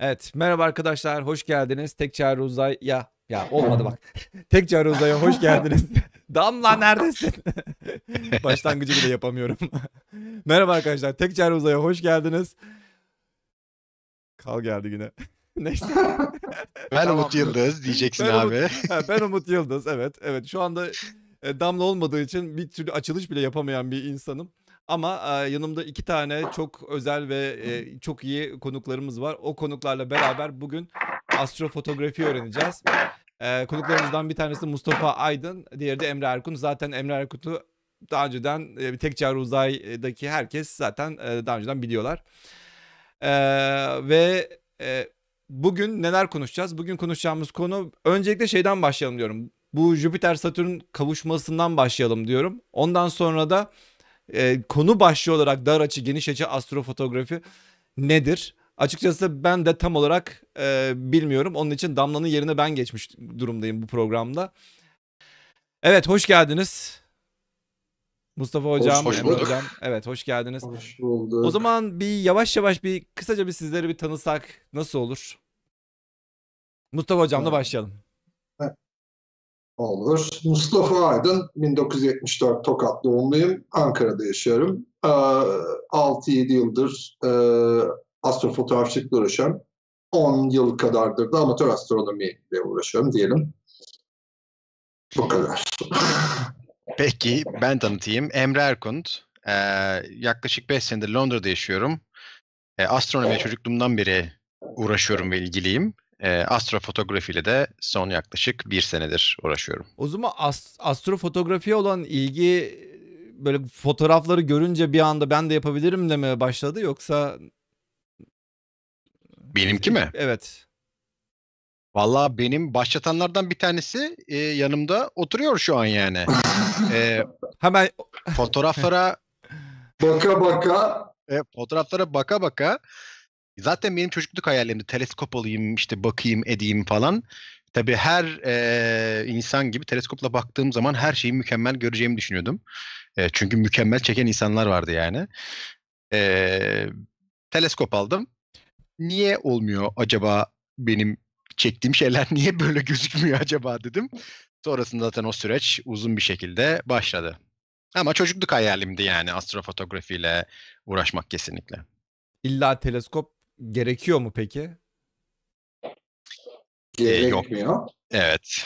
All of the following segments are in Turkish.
Evet, merhaba arkadaşlar, hoş geldiniz. Tek Çare Uzay... Ya, ya olmadı bak. Tek Çare Uzay'a hoş geldiniz. Damla neredesin? Başlangıcı bile yapamıyorum. merhaba arkadaşlar, Tek Çare Uzay'a hoş geldiniz. Kal geldi yine. Neyse. Ben Tamam. Umut Yıldız diyeceksin Ben Umut- abi. Ha, ben Umut Yıldız, evet. Evet, şu anda e, Damla olmadığı için bir türlü açılış bile yapamayan bir insanım. Ama e, yanımda iki tane çok özel ve e, çok iyi konuklarımız var. O konuklarla beraber bugün astrofotografi öğreneceğiz. E, konuklarımızdan bir tanesi Mustafa Aydın, diğeri de Emre Erkun. Zaten Emre Erkun'u daha önceden e, Tek Çare Uzay'daki herkes zaten e, daha önceden biliyorlar. E, ve e, bugün neler konuşacağız? Bugün konuşacağımız konu öncelikle şeyden başlayalım diyorum. Bu Jüpiter Satürn kavuşmasından başlayalım diyorum. Ondan sonra da e, konu başlığı olarak dar açı geniş açı astrofotografi nedir? Açıkçası ben de tam olarak e, bilmiyorum. Onun için Damla'nın yerine ben geçmiş durumdayım bu programda. Evet hoş geldiniz. Mustafa hocam, hoş Emre bulduk. hocam. Evet hoş geldiniz. Hoş bulduk. O zaman bir yavaş yavaş bir kısaca bir sizleri bir tanısak nasıl olur? Mustafa hocamla başlayalım. Olur. Mustafa Aydın, 1974 Tokat doğumluyum. Ankara'da yaşıyorum. Ee, 6-7 yıldır e, astrofotoğrafçılıkla uğraşıyorum. 10 yıl kadardır da amatör astronomiyle uğraşıyorum diyelim. Bu kadar. Peki ben tanıtayım. Emre Erkund. Ee, yaklaşık 5 senedir Londra'da yaşıyorum. Ee, astronomiye çocukluğumdan beri uğraşıyorum ve ilgiliyim. Ee, astrofotografiyle de son yaklaşık bir senedir uğraşıyorum. O zaman as- astrofotografiye olan ilgi böyle fotoğrafları görünce bir anda ben de yapabilirim demeye başladı yoksa Benimki mi? Evet. Valla benim başlatanlardan bir tanesi e, yanımda oturuyor şu an yani. Ee, Hemen fotoğraflara Baka baka E, fotoğraflara baka baka zaten benim çocukluk hayalimdi teleskop alayım işte bakayım edeyim falan. Tabii her e, insan gibi teleskopla baktığım zaman her şeyi mükemmel göreceğimi düşünüyordum. E, çünkü mükemmel çeken insanlar vardı yani. E, teleskop aldım. Niye olmuyor acaba benim çektiğim şeyler niye böyle gözükmüyor acaba dedim. Sonrasında zaten o süreç uzun bir şekilde başladı. Ama çocukluk hayalimdi yani astrofotografiyle uğraşmak kesinlikle. illa teleskop gerekiyor mu peki? yok. gerekmiyor. Evet.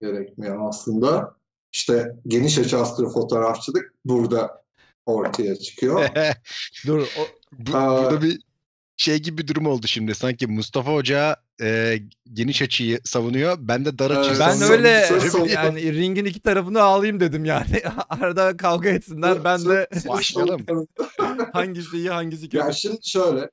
Gerekmiyor aslında. İşte geniş açı astrofotoğrafçılık burada ortaya çıkıyor. Dur o, Bu, Aa. burada bir şey gibi bir durum oldu şimdi. Sanki Mustafa Hoca e, geniş açıyı savunuyor. Ben de dar açıyı ben öyle son- son- yani ringin iki tarafını ağlayayım dedim yani. Arada kavga etsinler ben de Başlayalım. hangisi iyi hangisi kötü. Ya şimdi şöyle.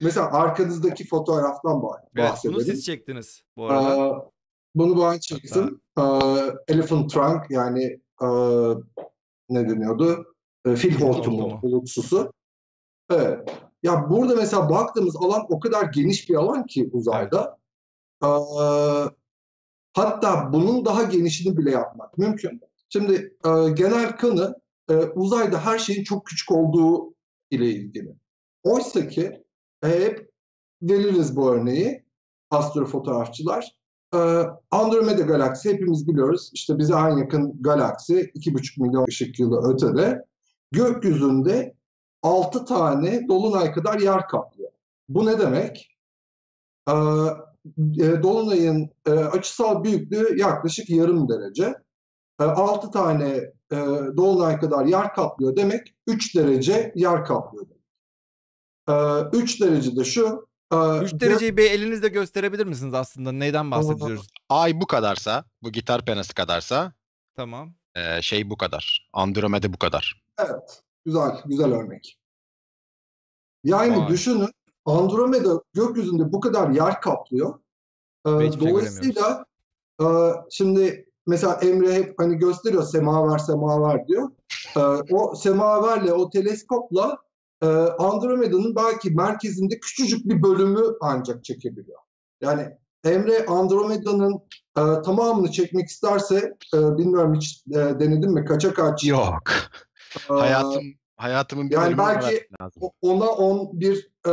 Mesela arkanızdaki fotoğraftan bah- Evet, bunu bahsedelim. siz çektiniz bu arada. Aa, bunu ben çektim. Aa, Elephant Trunk yani aa, ne deniyordu? Ee, fil hortumu bulutsusu. Evet. Ya burada mesela baktığımız alan o kadar geniş bir alan ki uzayda. Aa, hatta bunun daha genişini bile yapmak mümkün. Şimdi e, genel kanı e, uzayda her şeyin çok küçük olduğu ile ilgili. Oysa ki e, hep veririz bu örneği astrofotoğrafçılar. E, Andromeda galaksi hepimiz biliyoruz. İşte bize en yakın galaksi 2,5 milyon ışık yılı ötede. Gökyüzünde 6 tane dolunay kadar yer kaplıyor. Bu ne demek? E, e, Dolunay'ın e, açısal büyüklüğü yaklaşık yarım derece. 6 tane e, dolunay kadar yer kaplıyor demek 3 derece yer kaplıyor. 3 derece de şu. 3 dereceyi bir elinizle gösterebilir misiniz aslında? Neyden bahsediyoruz? Ay bu kadarsa, bu gitar penası kadarsa Tamam. e, şey bu kadar. Andromeda bu kadar. Evet, güzel, güzel örnek. Yani Vay. düşünün Andromeda gökyüzünde bu kadar yer kaplıyor. Ee, şey dolayısıyla e, şimdi mesela Emre hep hani gösteriyor semaver semaver diyor. Ee, o semaverle o teleskopla e, Andromeda'nın belki merkezinde küçücük bir bölümü ancak çekebiliyor. Yani Emre Andromeda'nın e, tamamını çekmek isterse e, bilmiyorum hiç e, denedin mi kaça kaç Yok. e, Hayatım hayatımın bir yani belki lazım. ona 11 e,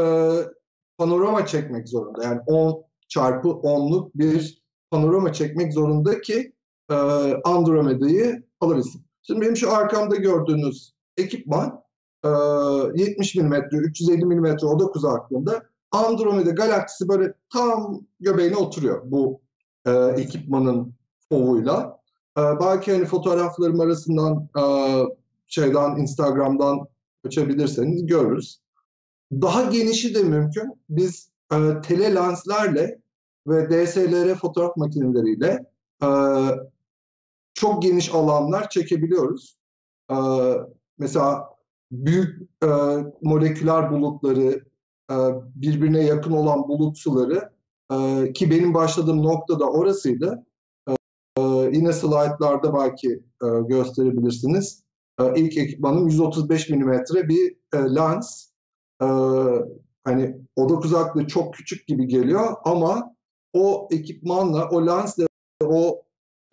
panorama çekmek zorunda. Yani 10 çarpı 10'luk bir panorama çekmek zorunda ki e, Andromeda'yı alabilsin. Şimdi benim şu arkamda gördüğünüz ekipman 70 mm, 350 mm oda uzaklığında Andromeda galaksisi böyle tam göbeğine oturuyor bu e, ekipmanın fovuyla. E, belki hani fotoğraflarım arasından e, şeyden Instagram'dan açabilirseniz görürüz. Daha genişi de mümkün. Biz e, tele lenslerle ve DSLR fotoğraf makineleriyle e, çok geniş alanlar çekebiliyoruz. E, mesela büyük e, moleküler bulutları, e, birbirine yakın olan bulut suları e, ki benim başladığım nokta da orasıydı. E, e, yine slaytlarda belki e, gösterebilirsiniz. E, ilk ekipmanım 135 milimetre bir e, lens. E, hani odak uzaklığı çok küçük gibi geliyor ama o ekipmanla, o lensle, o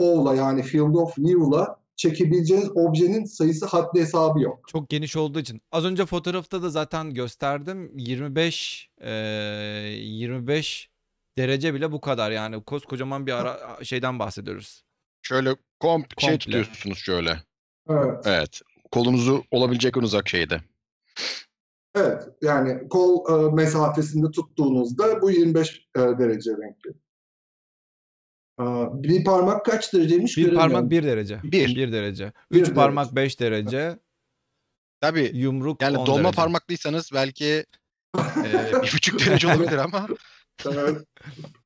FOV'la yani Field of View'la çekebileceğiniz objenin sayısı haddi hesabı yok. Çok geniş olduğu için. Az önce fotoğrafta da zaten gösterdim. 25 e, 25 derece bile bu kadar yani koskocaman bir ara şeyden bahsediyoruz. Şöyle komp şey Komple. tutuyorsunuz şöyle. Evet. Evet. Kolunuzu olabilecek en uzak şeyde. Evet, yani kol e, mesafesinde tuttuğunuzda bu 25 e, derece renkli. Bir parmak kaç dereceymiş? Bir göremiyorum. parmak 1 derece. Bir. 1 derece. Bir 3 parmak derece. 5 derece. Tabii Yumruk yani 10 dolma derece. parmaklıysanız belki e, bir buçuk derece olabilir ama Evet,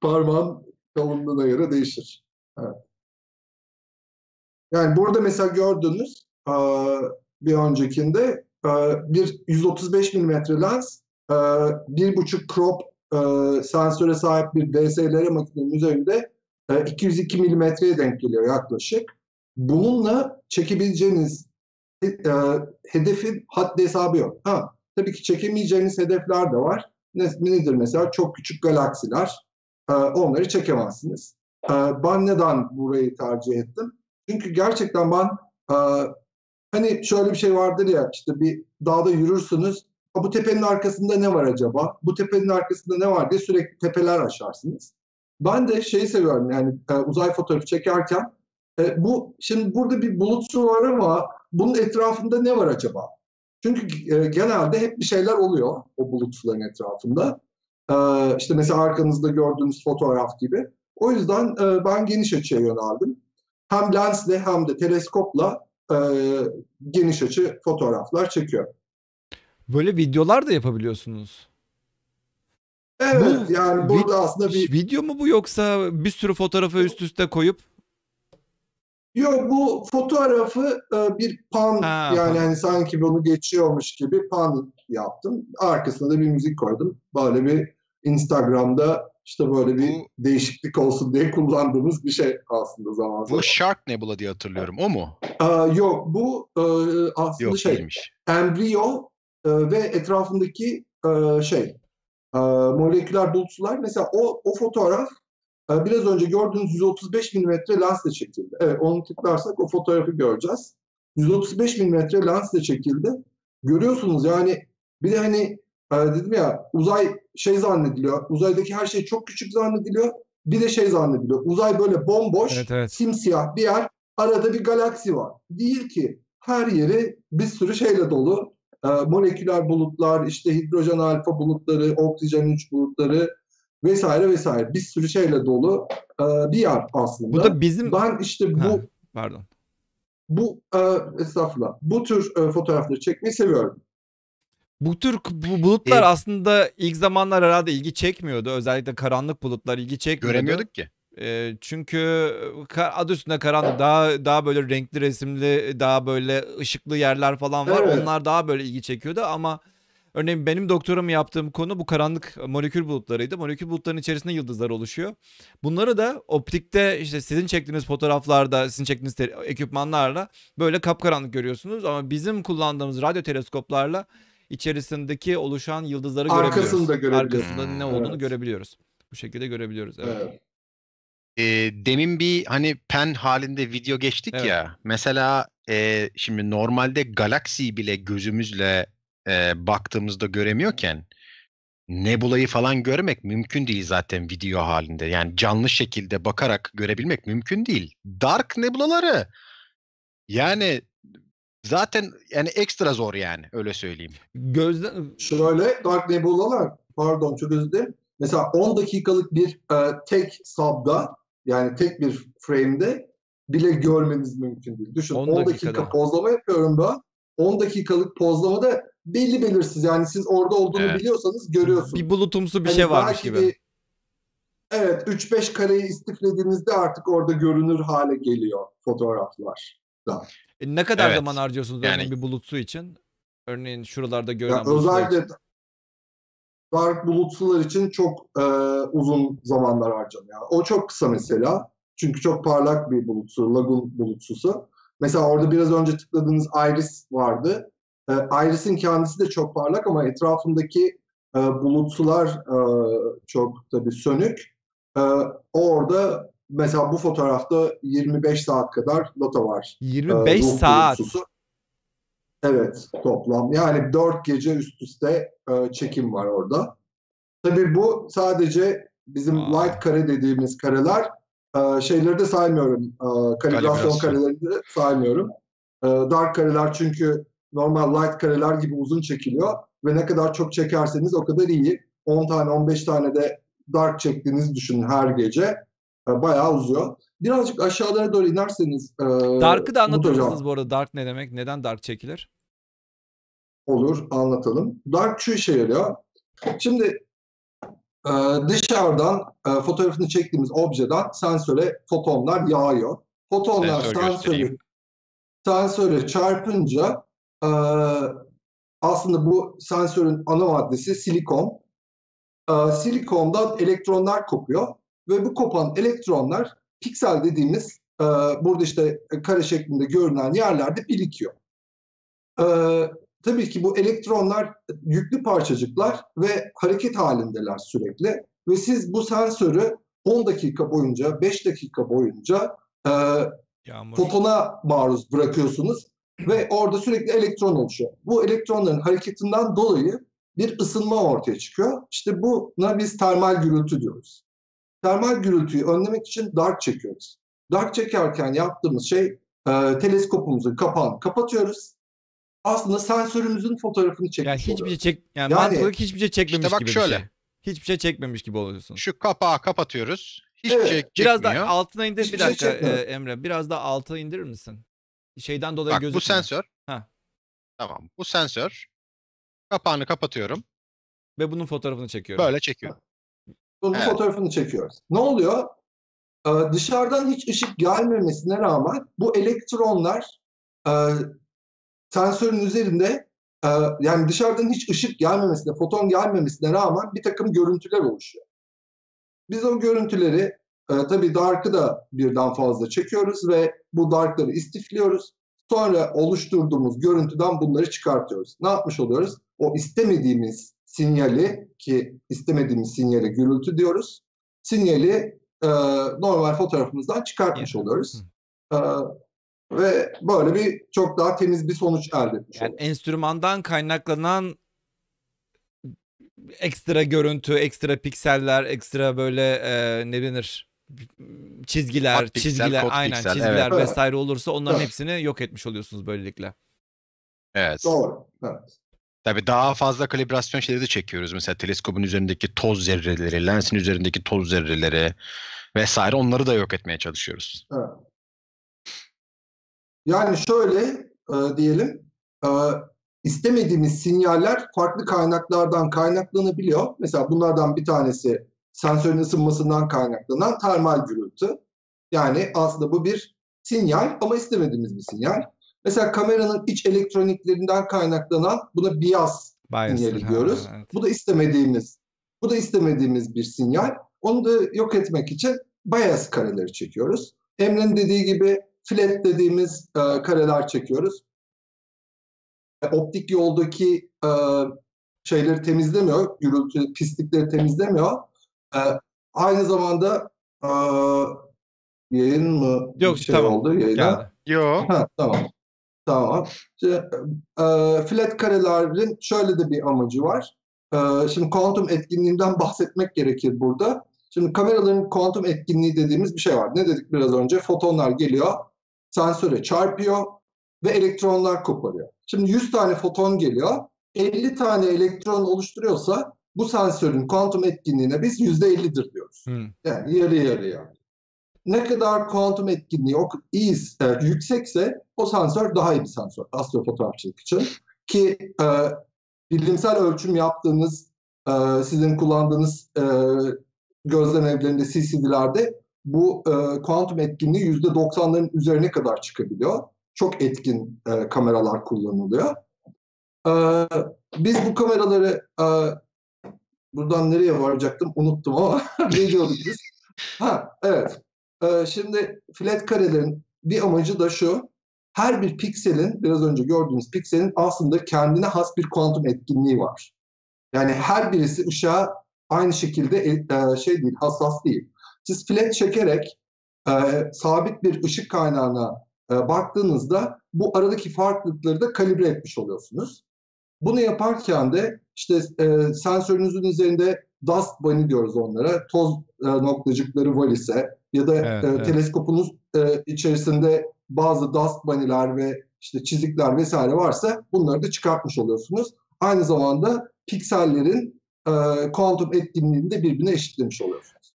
parmağın kalınlığına göre değişir. Evet. Yani burada mesela gördüğünüz e, bir öncekinde e, bir 135 mm lens, e, bir buçuk crop sensöre sahip bir DSLR makinenin üzerinde 202 mm'ye denk geliyor yaklaşık. Bununla çekebileceğiniz e, hedefin haddi hesabı yok. Ha, tabii ki çekemeyeceğiniz hedefler de var. Ne, nedir mesela? Çok küçük galaksiler. E, onları çekemezsiniz. E, ben neden burayı tercih ettim? Çünkü gerçekten ben e, hani şöyle bir şey vardır ya işte bir dağda yürürsünüz. "Ha, Bu tepenin arkasında ne var acaba? Bu tepenin arkasında ne var diye sürekli tepeler aşarsınız. Ben de şeyi seviyorum yani e, uzay fotoğrafı çekerken e, bu şimdi burada bir bulut su var ama bunun etrafında ne var acaba? Çünkü e, genelde hep bir şeyler oluyor o bulut suların etrafında. E, işte mesela arkanızda gördüğünüz fotoğraf gibi. O yüzden e, ben geniş açıya yöneldim. Hem lensle hem de teleskopla e, geniş açı fotoğraflar çekiyor. Böyle videolar da yapabiliyorsunuz. Evet Bu yani vid- burada aslında bir Video mu bu yoksa bir sürü fotoğrafı üst üste koyup Yok bu fotoğrafı e, bir pan Ha, yani pan. hani sanki bunu geçiyormuş gibi pan yaptım. Arkasına da bir müzik koydum. Böyle bir Instagram'da işte böyle bir Bu- değişiklik olsun diye kullandığımız bir şey aslında zaman zaman. bu Shark Nebula diye hatırlıyorum. O mu? Aa, yok bu e, aslında Yok şey değilmiş. embriyo e, ve etrafındaki e, şey e, moleküler bulutsular. Mesela o, o fotoğraf e, biraz önce gördüğünüz 135 mm lensle çekildi. Evet onu tıklarsak o fotoğrafı göreceğiz. 135 mm lensle çekildi. Görüyorsunuz yani bir de hani e, dedim ya uzay şey zannediliyor. Uzaydaki her şey çok küçük zannediliyor. Bir de şey zannediliyor. Uzay böyle bomboş, Evet, evet. simsiyah bir yer. Arada bir galaksi var. Değil ki. Her yeri bir sürü şeyle dolu. E, moleküler bulutlar, işte hidrojen alfa bulutları, oksijen 3 bulutları vesaire vesaire. Bir sürü şeyle dolu e, bir yer aslında. bu da bizim ben işte bu Ha, pardon. bu e, estağfurullah. Bu tür e, fotoğrafları çekmeyi seviyorum. Bu tür bu bulutlar E- aslında ilk zamanlar herhalde ilgi çekmiyordu. Özellikle karanlık bulutlar ilgi çekmiyordu. Göremiyorduk ki. Çünkü adı üstünde karanlık daha daha böyle renkli resimli daha böyle ışıklı yerler falan var. Evet. Onlar daha böyle ilgi çekiyordu ama örneğin benim doktoramı yaptığım konu bu karanlık molekül bulutlarıydı. Molekül bulutların içerisinde yıldızlar oluşuyor. Bunları da optikte işte sizin çektiğiniz fotoğraflarda, sizin çektiğiniz ekipmanlarla böyle kapkaranlık görüyorsunuz ama bizim kullandığımız radyo teleskoplarla içerisindeki oluşan yıldızları Arkasını görebiliyoruz. da görebiliyoruz. Arkasında ne Hmm. olduğunu Evet. görebiliyoruz. Bu şekilde görebiliyoruz. Evet. Evet. E, demin bir hani pen halinde video geçtik Evet. ya. Mesela e, şimdi normalde galaksiyi bile gözümüzle e, baktığımızda göremiyorken Nebula'yı falan görmek mümkün değil zaten video halinde. Yani canlı şekilde bakarak görebilmek mümkün değil. Dark nebulaları yani zaten yani ekstra zor yani öyle söyleyeyim. Gözden Şöyle Dark Nebula'lar, pardon çok özür dilerim. Mesela 10 dakikalık bir e, tek sub'da yani tek bir frame'de bile görmeniz mümkün değil. Düşün 10 10, dakika dakikada. pozlama yapıyorum ben. 10 dakikalık pozlamada belli belirsiz yani siz orada olduğunu Evet. biliyorsanız görüyorsunuz. bir bulutumsu bir Hani şey varmış gibi. bir- evet 3-5 kareyi istiflediğinizde artık orada görünür hale geliyor fotoğraflar. E, ne kadar Evet. zaman harcıyorsunuz örneğin Yani- bir bulutsu için? Örneğin şuralarda görünen Ya bulutlar için. Dark bulutsular için çok e, uzun zamanlar harcanıyor. O çok kısa mesela. Çünkü çok parlak bir bulutsu, lagun bulutsusu. Mesela orada biraz önce tıkladığınız iris vardı. E, iris'in kendisi de çok parlak ama etrafındaki e, bulutsular e, çok tabii sönük. E, orada mesela bu fotoğrafta 25 saat kadar data var. Ee, 25 ruh saat. bulutsusu. Evet toplam. Yani 4 gece üst üste e, çekim var orada. Tabii bu sadece bizim Aa. light kare dediğimiz kareler. E, şeyleri de saymıyorum. E, kalibrasyon karelerini de saymıyorum. E, dark kareler çünkü normal light kareler gibi uzun çekiliyor. Ve ne kadar çok çekerseniz o kadar iyi. 10 tane 15 tane de dark çektiğinizi düşünün her gece. E, bayağı uzuyor. Birazcık aşağılara doğru inerseniz e, Dark'ı da anlatır mısınız bu arada? Dark ne demek? Neden dark çekilir? Olur, anlatalım. Dark şu işe yarıyor. Şimdi e, dışarıdan e, fotoğrafını çektiğimiz objeden sensöre fotonlar yağıyor. Fotonlar Sensör sensörü, sensöre çarpınca e, aslında bu sensörün ana maddesi silikon. E, silikondan elektronlar kopuyor ve bu kopan elektronlar piksel dediğimiz e, burada işte kare şeklinde görünen yerlerde birikiyor. E, tabii ki bu elektronlar yüklü parçacıklar ve hareket halindeler sürekli. Ve siz bu sensörü 10 dakika boyunca, 5 dakika boyunca e, Yağmur. fotona maruz bırakıyorsunuz ve orada sürekli elektron oluşuyor. Bu elektronların hareketinden dolayı bir ısınma ortaya çıkıyor. İşte buna biz termal gürültü diyoruz. Termal gürültüyü önlemek için dark çekiyoruz. Dark çekerken yaptığımız şey e, teleskopumuzun kapağını kapatıyoruz. Aslında sensörümüzün fotoğrafını çekmiş Yani hiçbir şey oluyoruz. çek yani, Yani- mantık hiçbir şey çekmemiş bak gibi şöyle. bir şey. Hiçbir şey çekmemiş gibi oluyorsun. Şu kapağı kapatıyoruz. Hiçbir Evet. şey Biraz çekmiyor. da altına indir Hiçbir bir şey dakika çekmiyor. e, Emre. Biraz da altına indirir misin? Şeyden dolayı Bak bu gözükmüyor. sensör. Ha. Tamam. Bu sensör. Kapağını kapatıyorum. Ve bunun fotoğrafını çekiyorum. Böyle çekiyorum. Bunun Evet. fotoğrafını çekiyoruz. Ne oluyor? Ee, dışarıdan hiç ışık gelmemesine rağmen bu elektronlar e, sensörün üzerinde e, yani dışarıdan hiç ışık gelmemesine, foton gelmemesine rağmen bir takım görüntüler oluşuyor. Biz o görüntüleri e, tabii dark'ı da birden fazla çekiyoruz ve bu dark'ları istifliyoruz. Sonra oluşturduğumuz görüntüden bunları çıkartıyoruz. Ne yapmış oluyoruz? O istemediğimiz sinyali ki istemediğimiz sinyale gürültü diyoruz. Sinyali e, normal fotoğrafımızdan çıkartmış oluyoruz. E, ve böyle bir çok daha temiz bir sonuç elde etmiş Yani oluyoruz. enstrümandan kaynaklanan ekstra görüntü, ekstra pikseller, ekstra böyle e, ne denir? Çizgiler, piksel, çizgiler, kod aynen piksel, çizgiler evet. vesaire olursa onların Evet. hepsini yok etmiş oluyorsunuz böylelikle. Evet. Doğru. Evet. Tabii daha fazla kalibrasyon şeyleri de çekiyoruz. Mesela teleskopun üzerindeki toz zerreleri, lensin üzerindeki toz zerreleri vesaire onları da yok etmeye çalışıyoruz. Evet. Yani şöyle e, diyelim, e, istemediğimiz sinyaller farklı kaynaklardan kaynaklanabiliyor. Mesela bunlardan bir tanesi sensörün ısınmasından kaynaklanan termal gürültü. Yani aslında bu bir sinyal ama istemediğimiz bir sinyal. Mesela kameranın iç elektroniklerinden kaynaklanan buna bias sinyali ha, diyoruz. evet. Bu da istemediğimiz, bu da istemediğimiz bir sinyal. Onu da yok etmek için bias kareleri çekiyoruz. Emre'nin dediği gibi flat dediğimiz e, kareler çekiyoruz. E, Optik yoldaki e, şeyleri temizlemiyor, gürültü, pislikleri temizlemiyor. E, aynı zamanda e, yayın mı Yok, bir şey tamam, oldu yayına? Geldi. Yo. Ha, tamam. Tamam. İşte, e, flat karelerin şöyle de bir amacı var. Ee, şimdi kuantum etkinliğinden bahsetmek gerekir burada. Şimdi kameraların kuantum etkinliği dediğimiz bir şey var. Ne dedik biraz önce? Fotonlar geliyor, sensöre çarpıyor ve elektronlar koparıyor. Şimdi 100 tane foton geliyor, 50 tane elektron oluşturuyorsa bu sensörün kuantum etkinliğine biz %50'dir diyoruz. Hı. Yani yarı yarıya. Ne kadar kuantum etkinliği o iyi, e, yüksekse o sensör daha iyi bir sensör astrofotoğrafçılık için. Ki e, bilimsel ölçüm yaptığınız, e, sizin kullandığınız e, gözlem evlerinde, CCD'lerde bu e, kuantum etkinliği %90'ların üzerine kadar çıkabiliyor. Çok etkin e, kameralar kullanılıyor. E, biz bu kameraları e, buradan nereye varacaktım unuttum ama ne diyorduk biz? Ha evet. E, şimdi flat karelerin bir amacı da şu. Her bir pikselin, biraz önce gördüğünüz pikselin aslında kendine has bir kuantum etkinliği var. Yani her birisi ışığa aynı şekilde e, şey değil, hassas değil. Siz flat çekerek e, sabit bir ışık kaynağına e, baktığınızda bu aradaki farklılıkları da kalibre etmiş oluyorsunuz. Bunu yaparken de işte e, sensörünüzün üzerinde dust bunny diyoruz onlara. Toz e, noktacıkları var ise ya da Evet, e, evet. teleskopunuz e, içerisinde bazı dust bunny'ler ve işte çizikler vesaire varsa bunları da çıkartmış oluyorsunuz. Aynı zamanda piksellerin e, kuantum etkinliğini de birbirine eşitlemiş oluyorsunuz.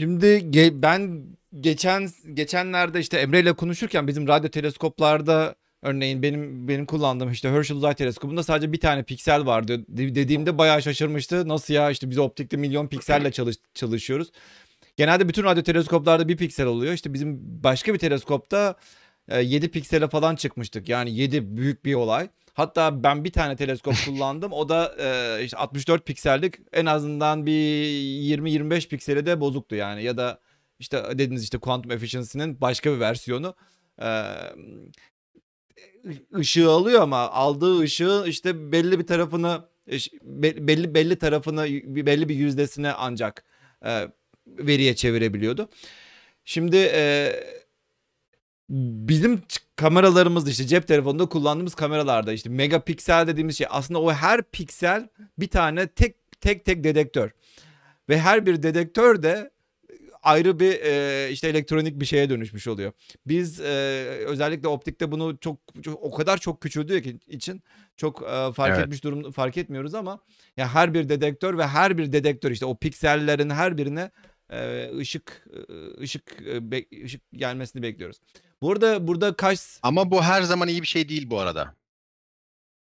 Şimdi ge- ben geçen geçenlerde işte Emre ile konuşurken bizim radyo teleskoplarda örneğin benim benim kullandığım işte Herschel Uzay Teleskobu'nda sadece bir tane piksel vardı de- dediğimde bayağı şaşırmıştı. Nasıl ya işte biz optikte milyon pikselle çalış çalışıyoruz. Genelde bütün radyo teleskoplarda bir piksel oluyor. İşte bizim başka bir teleskopta 7 piksele falan çıkmıştık. Yani 7 büyük bir olay. Hatta ben bir tane teleskop kullandım. O da e, işte 64 piksellik en azından bir 20-25 pikseli de bozuktu yani. Ya da işte dediğiniz işte Quantum Efficiency'nin başka bir versiyonu. E, ışığı alıyor ama aldığı ışığın işte belli bir tarafını be- belli belli tarafını belli bir yüzdesine ancak e, veriye çevirebiliyordu. Şimdi e, bizim kameralarımızda işte cep telefonunda kullandığımız kameralarda işte megapiksel dediğimiz şey aslında o her piksel bir tane tek tek tek dedektör. Ve her bir dedektör de ayrı bir e, işte elektronik bir şeye dönüşmüş oluyor. Biz e, özellikle optikte bunu çok, çok o kadar çok küçüldüğü ki- için çok e, fark Evet. etmiş durum fark etmiyoruz ama ya her bir dedektör ve her bir dedektör işte o piksellerin her birine e, ışık e, ışık e, ışık gelmesini bekliyoruz. Burada burada kaç Ama bu her zaman iyi bir şey değil bu arada.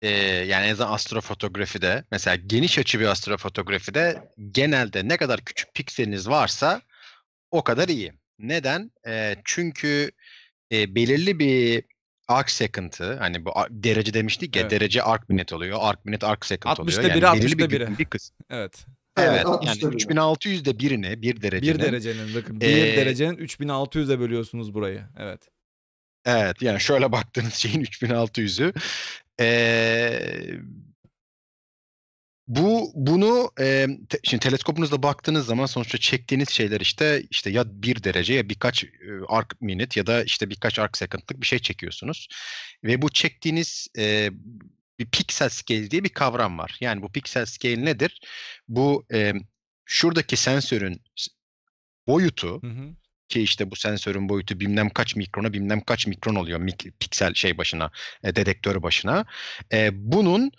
Ee, yani en azından astrofotografide mesela geniş açı bir astrofotografide genelde ne kadar küçük pikseliniz varsa o kadar iyi. Neden? Ee, çünkü e, belirli bir arc second'ı hani bu derece demiştik ya Evet. derece arc minute oluyor. Arc minute arc second 60'ta oluyor. biri, Yani belirli 60'ta bir, biri. bir kısım. evet Evet, Evet, 60'ta yani biri. 3600'de birini bir derecenin. bir derecenin bakın bir Ee, derecenin 3600'e bölüyorsunuz burayı. Evet. Evet yani şöyle baktığınız şeyin 3600'ü. Ee, bu bunu e, te- şimdi teleskopunuzla baktığınız zaman sonuçta çektiğiniz şeyler işte işte ya bir derece ya birkaç e, arc minute ya da işte birkaç arc second'lık bir şey çekiyorsunuz. Ve bu çektiğiniz e, bir pixel scale diye bir kavram var. Yani bu pixel scale nedir? Bu e, şuradaki sensörün boyutu Hı hı. Ki işte bu sensörün boyutu bilmem kaç mikrona bilmem kaç mikron oluyor mik- piksel şey başına e, dedektör başına. E, bunun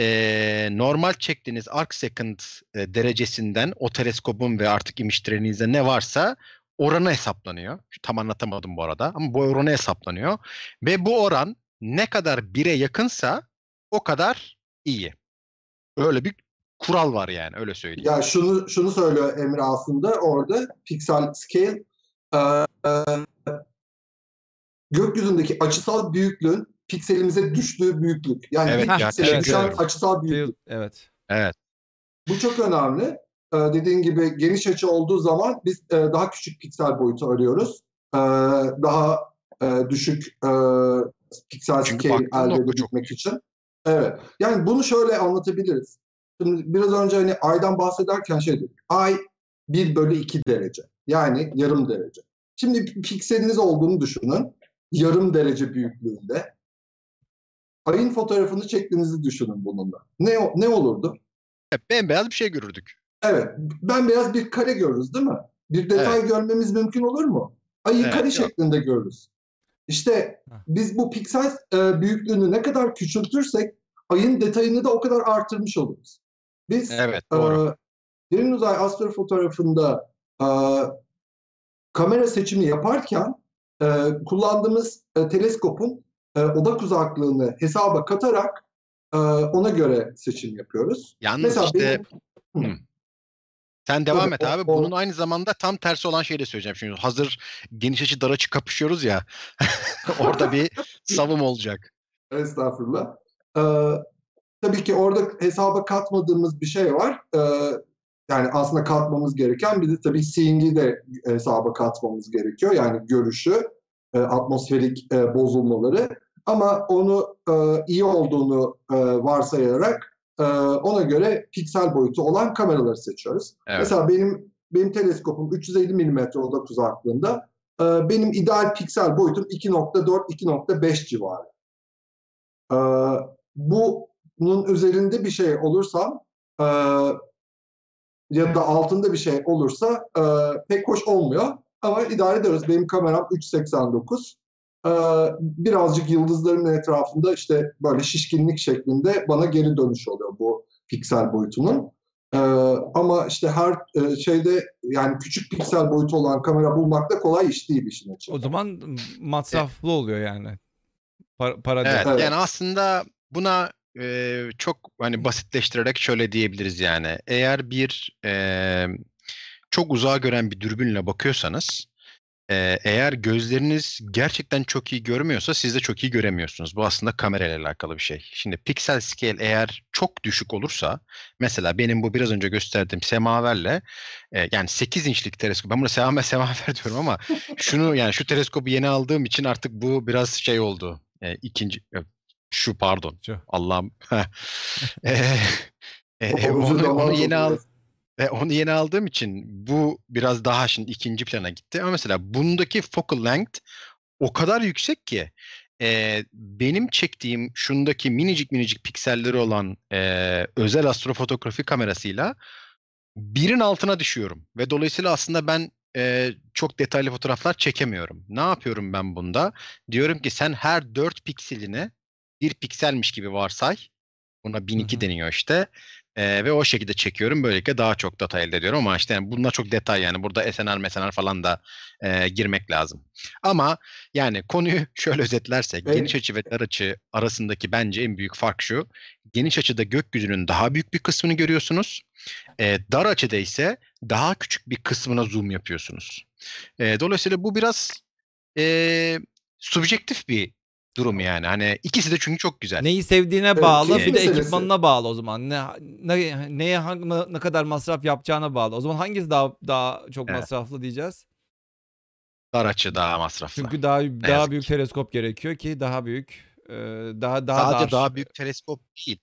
e, normal çektiğiniz arc second e, derecesinden o teleskopun ve artık image treninize ne varsa oranı hesaplanıyor. Tam anlatamadım bu arada ama bu oranı hesaplanıyor. Ve bu oran ne kadar bire yakınsa o kadar iyi. Öyle bir kural var yani öyle söyleyeyim. Ya şunu şunu söylüyor Emre aslında orada pixel scale e, gökyüzündeki açısal büyüklüğün pikselimize düştüğü büyüklük. Yani Evet, piksele düşen evet. açısal büyüklük. Evet. Evet. Bu çok önemli. Ee, dediğin gibi geniş açı olduğu zaman biz e, daha küçük piksel boyutu arıyoruz. Ee, daha e, düşük e, piksel scale elde edebilmek için. Evet. Yani bunu şöyle anlatabiliriz. Şimdi biraz önce hani aydan bahsederken şey dedik. Ay 1 bölü 2 derece. Yani yarım derece. Şimdi pikseliniz olduğunu düşünün. Yarım derece büyüklüğünde. Ayın fotoğrafını çektiğinizi düşünün bununla. Ne ne olurdu? Hep bembeyaz bir şey görürdük. Evet, bembeyaz bir kare görürüz değil mi? Bir detay görmemiz mümkün olur mu? Ayı Evet, kare yok. şeklinde görürüz. İşte biz bu piksel e, büyüklüğünü ne kadar küçültürsek ayın detayını da o kadar artırmış oluruz. Biz Evet doğru. e, derin uzay astrofotoğrafında e, kamera seçimi yaparken e, kullandığımız e, teleskopun e, odak uzaklığını hesaba katarak e, ona göre seçim yapıyoruz. Yalnız Mesela işte benim- Hı. sen devam et Tabii, o- abi. o- Bunun aynı zamanda tam tersi olan şeyi de söyleyeceğim şimdi. Hazır geniş açı dar açı kapışıyoruz ya. Orada bir savım olacak. Estağfurullah. Ee, tabii ki orada hesaba katmadığımız bir şey var. Ee, yani aslında katmamız gereken bir de tabii seeing'i de hesaba katmamız gerekiyor. Yani görüşü, e, atmosferik e, bozulmaları. Ama onu e, iyi olduğunu e, varsayarak e, ona göre piksel boyutu olan kameraları seçiyoruz. Evet. Mesela benim benim teleskopum 350 mm odak uzaklığında. E, benim ideal piksel boyutum 2.4-2.5 civarı. Bunun üzerinde bir şey olursam e, ya da altında bir şey olursa e, pek hoş olmuyor. Ama idare ediyoruz. Benim kameram 3.89. Ee, birazcık yıldızların etrafında işte böyle şişkinlik şeklinde bana geri dönüş oluyor bu piksel boyutunun. Ee, ama işte her e, şeyde yani küçük piksel boyutu olan kamera bulmak da kolay iş değil işin açığı. O zaman masraflı oluyor yani. Para, para Evet. Evet. yani aslında buna e, çok hani basitleştirerek şöyle diyebiliriz yani. Eğer bir e, çok uzağa gören bir dürbünle bakıyorsanız e, eğer gözleriniz gerçekten çok iyi görmüyorsa siz de çok iyi göremiyorsunuz. Bu aslında kamerayla alakalı bir şey. Şimdi piksel scale eğer çok düşük olursa mesela benim bu biraz önce gösterdiğim semaverle e, yani 8 inçlik teleskop ben bunu semaver semaver diyorum ama şunu yani şu teleskobu yeni aldığım için artık bu biraz şey oldu. E, ikinci şu pardon. Allah'ım. E, e, onu, onu yeni al ve onu yeni aldığım için bu biraz daha şimdi ikinci plana gitti. Ama mesela bundaki focal length o kadar yüksek ki e, benim çektiğim şundaki minicik minicik pikselleri olan e, özel astrofotografi kamerasıyla birin altına düşüyorum. Ve dolayısıyla aslında ben e, çok detaylı fotoğraflar çekemiyorum. Ne yapıyorum ben bunda? Diyorum ki sen her 4 pikselini bir pikselmiş gibi varsay. Buna 1002 hı. deniyor işte. E, ve o şekilde çekiyorum. Böylelikle daha çok data elde ediyorum. Ama işte yani bunlar çok detay yani. Burada SNR, MSNR falan da e, girmek lazım. Ama yani konuyu şöyle özetlersek Evet. geniş açı ve dar açı arasındaki bence en büyük fark şu. Geniş açıda gökyüzünün daha büyük bir kısmını görüyorsunuz. E, dar açıda ise daha küçük bir kısmına zoom yapıyorsunuz. E, dolayısıyla bu biraz e, subjektif bir durum yani. Hani ikisi de çünkü çok güzel. Neyi sevdiğine Evet, bağlı, keyif bir de meselesi. ekipmanına bağlı o zaman. Ne, ne neye hangi, ne kadar masraf yapacağına bağlı. O zaman hangisi daha daha çok Evet. masraflı diyeceğiz? Dar açı daha masraflı. Çünkü daha daha yazık büyük ki. teleskop gerekiyor ki daha büyük e, daha daha Sadece dar. daha büyük teleskop değil.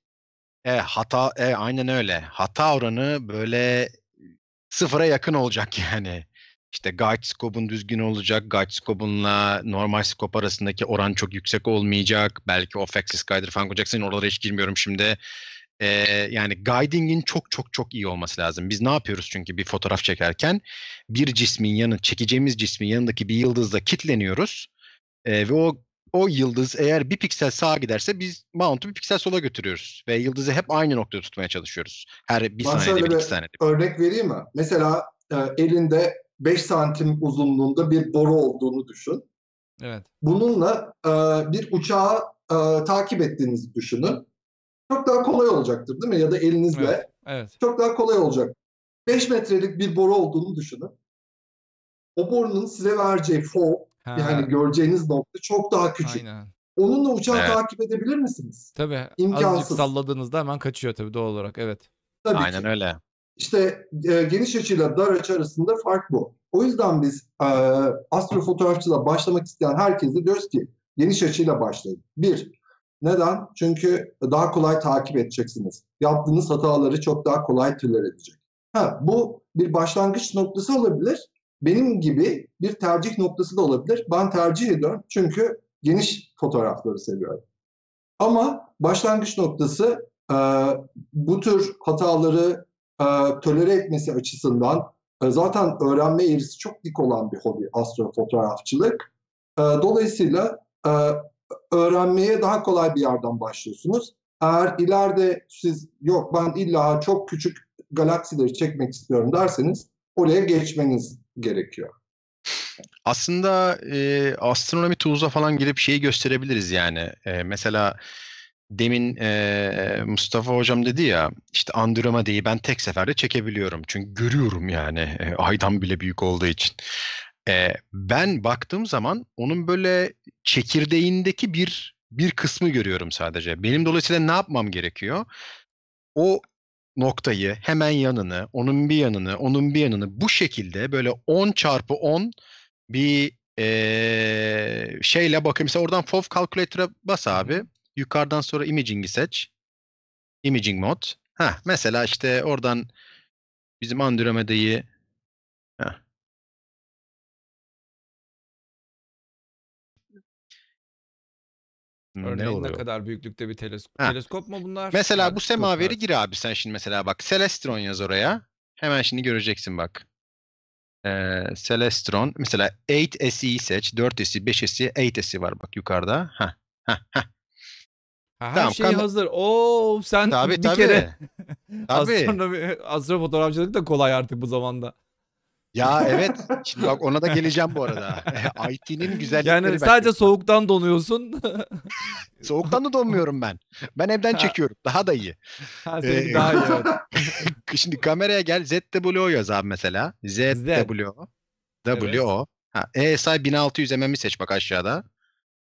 E, hata e, aynen öyle. Hata oranı böyle sıfıra yakın olacak yani. İşte guide scope'un düzgün olacak. Guide scope'unla normal scope arasındaki oran çok yüksek olmayacak. Belki off axis guider falan koyacaksın. Oralara hiç girmiyorum şimdi. E, yani guiding'in çok çok çok iyi olması lazım. Biz ne yapıyoruz çünkü bir fotoğraf çekerken bir cismin yanı çekeceğimiz cismin yanındaki bir yıldızla kitleniyoruz. E, ve o o yıldız eğer bir piksel sağa giderse biz mount'u bir piksel sola götürüyoruz. Ve yıldızı hep aynı noktada tutmaya çalışıyoruz. Her bir Ben saniyede bir, iki saniyede örnek vereyim mi? Mesela e, elinde 5 santim uzunluğunda bir boru olduğunu düşün. Evet. Bununla e, bir uçağı e, takip ettiğinizi düşünün. Çok daha kolay olacaktır değil mi? Ya da elinizle Evet. Evet. çok daha kolay olacak. 5 metrelik bir boru olduğunu düşünün. O borunun size vereceği fog, Ha, yani göreceğiniz nokta çok daha küçük. aynen. Onunla uçağı Evet. takip edebilir misiniz? Tabii. Azıcık İmkansız. salladığınızda hemen kaçıyor tabii doğal olarak. Evet. Tabii Aynen ki. öyle. İşte e, geniş açıyla dar açı arasında fark bu. O yüzden biz e, astrofotoğrafçılığa başlamak isteyen herkese diyoruz ki geniş açıyla başlayın. Bir, neden? Çünkü daha kolay takip edeceksiniz. Yaptığınız hataları çok daha kolay tüler edecek. Ha, bu bir başlangıç noktası olabilir. Benim gibi bir tercih noktası da olabilir. Ben tercih ediyorum çünkü geniş fotoğrafları seviyorum. Ama başlangıç noktası e, bu tür hataları e, tolere etmesi açısından e, zaten öğrenme eğrisi çok dik olan bir hobi astrofotoğrafçılık. E, dolayısıyla e, öğrenmeye daha kolay bir yerden başlıyorsunuz. Eğer ileride siz yok ben illa çok küçük galaksileri çekmek istiyorum derseniz oraya geçmeniz gerekiyor. Aslında e, astronomi tools'a falan girip şeyi gösterebiliriz yani. E, mesela demin e, Mustafa hocam dedi ya işte Andromeda'yı ben tek seferde çekebiliyorum. Çünkü görüyorum yani e, aydan bile büyük olduğu için. E, ben baktığım zaman onun böyle çekirdeğindeki bir bir kısmı görüyorum sadece. Benim dolayısıyla ne yapmam gerekiyor? O noktayı hemen yanını, onun bir yanını, onun bir yanını bu şekilde böyle 10 çarpı 10 bir eee, şeyle bakayım. Mesela oradan FOV Calculator'a bas abi. Yukarıdan sonra Imaging'i seç. Imaging Mode. Heh, mesela işte oradan bizim Andromeda'yı. Ne Örneğin ne oluyor? kadar büyüklükte bir teleskop. Ha. Teleskop mu bunlar? Mesela bu semaveri gir abi sen şimdi mesela bak. Celestron yaz oraya. Hemen şimdi göreceksin bak. Ee, Celestron. Mesela 8SE'yi seç. 4SE, 5SE, 8SE var bak yukarıda. Heh. Heh, heh. Ha, her Tamam, şey kam- hazır. Oo sen Tabii bir tabii. kere Tabii. astronomi, astrofotoğrafçılık da kolay artık bu zamanda. Ya evet. Şimdi bak ona da geleceğim bu arada. IT'nin güzellikleri Yani sadece soğuktan donuyorsun. Soğuktan da donmuyorum ben. Ben evden Ha. çekiyorum. Daha da iyi. ha, Ee, daha iyi evet. Şimdi kameraya gel ZWO yaz abi mesela. ZWO. WO. Ha, ESI 1600 mm'i seç bak aşağıda.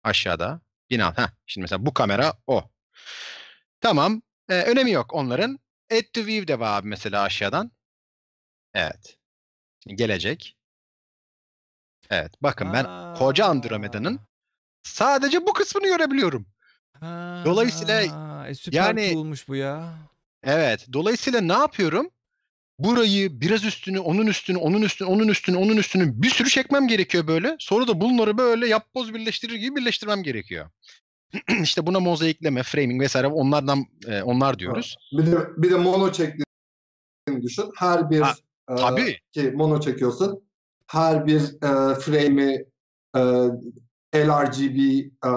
Aşağıda. 1600. Ha, şimdi mesela bu kamera o. Tamam. Ee, önemi yok onların. Add to view de var abi mesela aşağıdan. Evet. Şimdi gelecek. Evet. Bakın ben koca Andromeda'nın sadece bu kısmını görebiliyorum. Ha, Dolayısıyla e, süper yani- tool'muş bu ya. Evet. Dolayısıyla ne yapıyorum? Burayı biraz üstünü, onun üstünü, onun üstünü, onun üstünü, onun üstünü bir sürü çekmem gerekiyor böyle. Sonra da bunları böyle yapboz birleştirir gibi birleştirmem gerekiyor. işte buna mozaikleme, framing vesaire onlardan e, onlar diyoruz. Bir de bir de mono çektiğini düşün. Her bir Ha, e, tabii. ki mono çekiyorsun. Her bir e, frame'i e, LRGB e,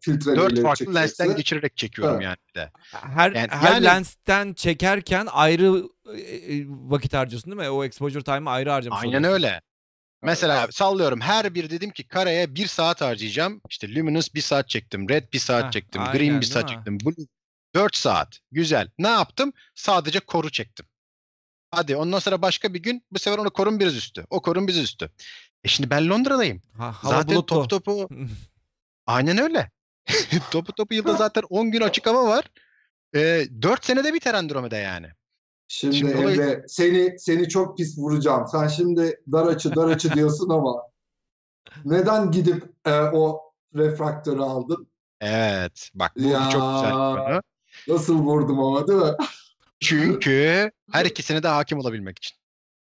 filtreleriyle Dört farklı çekiyorsun. lensten geçirerek çekiyorum Evet. yani bir de. Her Yani- her yani- lensten çekerken ayrı e, e, vakit harcıyorsun değil mi? O exposure time'ı ayrı harcamış Aynen oluyorsun. öyle. Mesela sallıyorum her bir dedim ki kareye bir saat harcayacağım. İşte Luminous bir saat çektim. Red bir saat Heh, çektim. aynen, Green bir saat mi? çektim. Blue 4 saat. Güzel. Ne yaptım? Sadece koru çektim. Hadi ondan sonra başka bir gün bu sefer onu korun biraz üstü. O korun biraz üstü. E şimdi ben Londra'dayım. Ha, hava Zaten bulutlu. topu topu aynen öyle. topu topu yılda zaten 10 gün açık hava var. E, 4 senede biter Andromeda yani. Şimdi, Şimdi olay- Emre seni seni çok pis vuracağım. Sen şimdi dar açı dar açı diyorsun ama neden gidip e, o refraktörü aldın? Evet. Bak bu çok güzel bir Ya. konu. Nasıl vurdum ama değil mi? Çünkü her ikisine de hakim olabilmek için.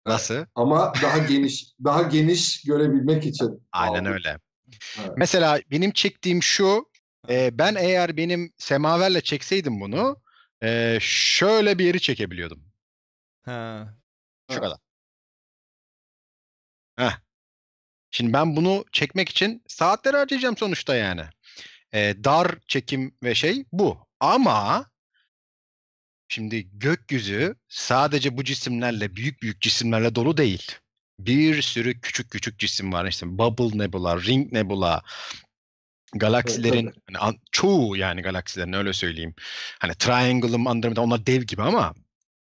Nasıl? Ama daha geniş, daha geniş görebilmek için. Aynen aldım. öyle. Evet. Mesela benim çektiğim şu. e, ben eğer benim semaverle çekseydim bunu e, şöyle bir yeri çekebiliyordum. Ha. Şu Evet. kadar. Heh. Şimdi ben bunu çekmek için saatler harcayacağım sonuçta yani. E, dar çekim ve şey bu. Ama şimdi gökyüzü sadece bu cisimlerle, büyük büyük cisimlerle dolu değil. Bir sürü küçük küçük cisim var. İşte Bubble Nebula, Ring Nebula, galaksilerin Evet, hani an- çoğu yani galaksilerin öyle söyleyeyim. Hani Triangle'ım, Andromeda onlar dev gibi ama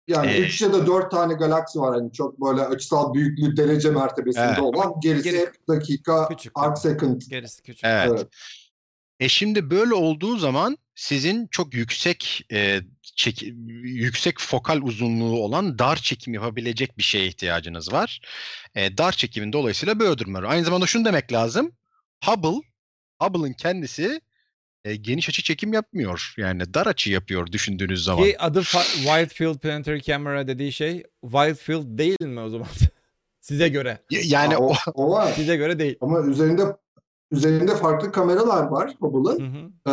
Yani Ee, 3 ya da 4 tane galaksi var hani çok böyle açısal büyüklüğü derece mertebesinde Evet. olan. Gerisi Geri- dakika, Küçük arc second. Gerisi küçük. evet. Evet. E şimdi böyle olduğu zaman sizin çok yüksek e, çek, yüksek fokal uzunluğu olan dar çekim yapabilecek bir şeye ihtiyacınız var. E, dar çekimin dolayısıyla böyle durumlar. var. Aynı zamanda şunu demek lazım. Hubble, Hubble'ın kendisi e, geniş açı çekim yapmıyor. Yani dar açı yapıyor düşündüğünüz zaman. Ki adı Wide Field Planetary Camera dediği şey Wide Field değil mi o zaman? Size göre. Yani o, o, var. Size göre değil. Ama üzerinde üzerinde farklı kameralar var Hubble'ın. Ee,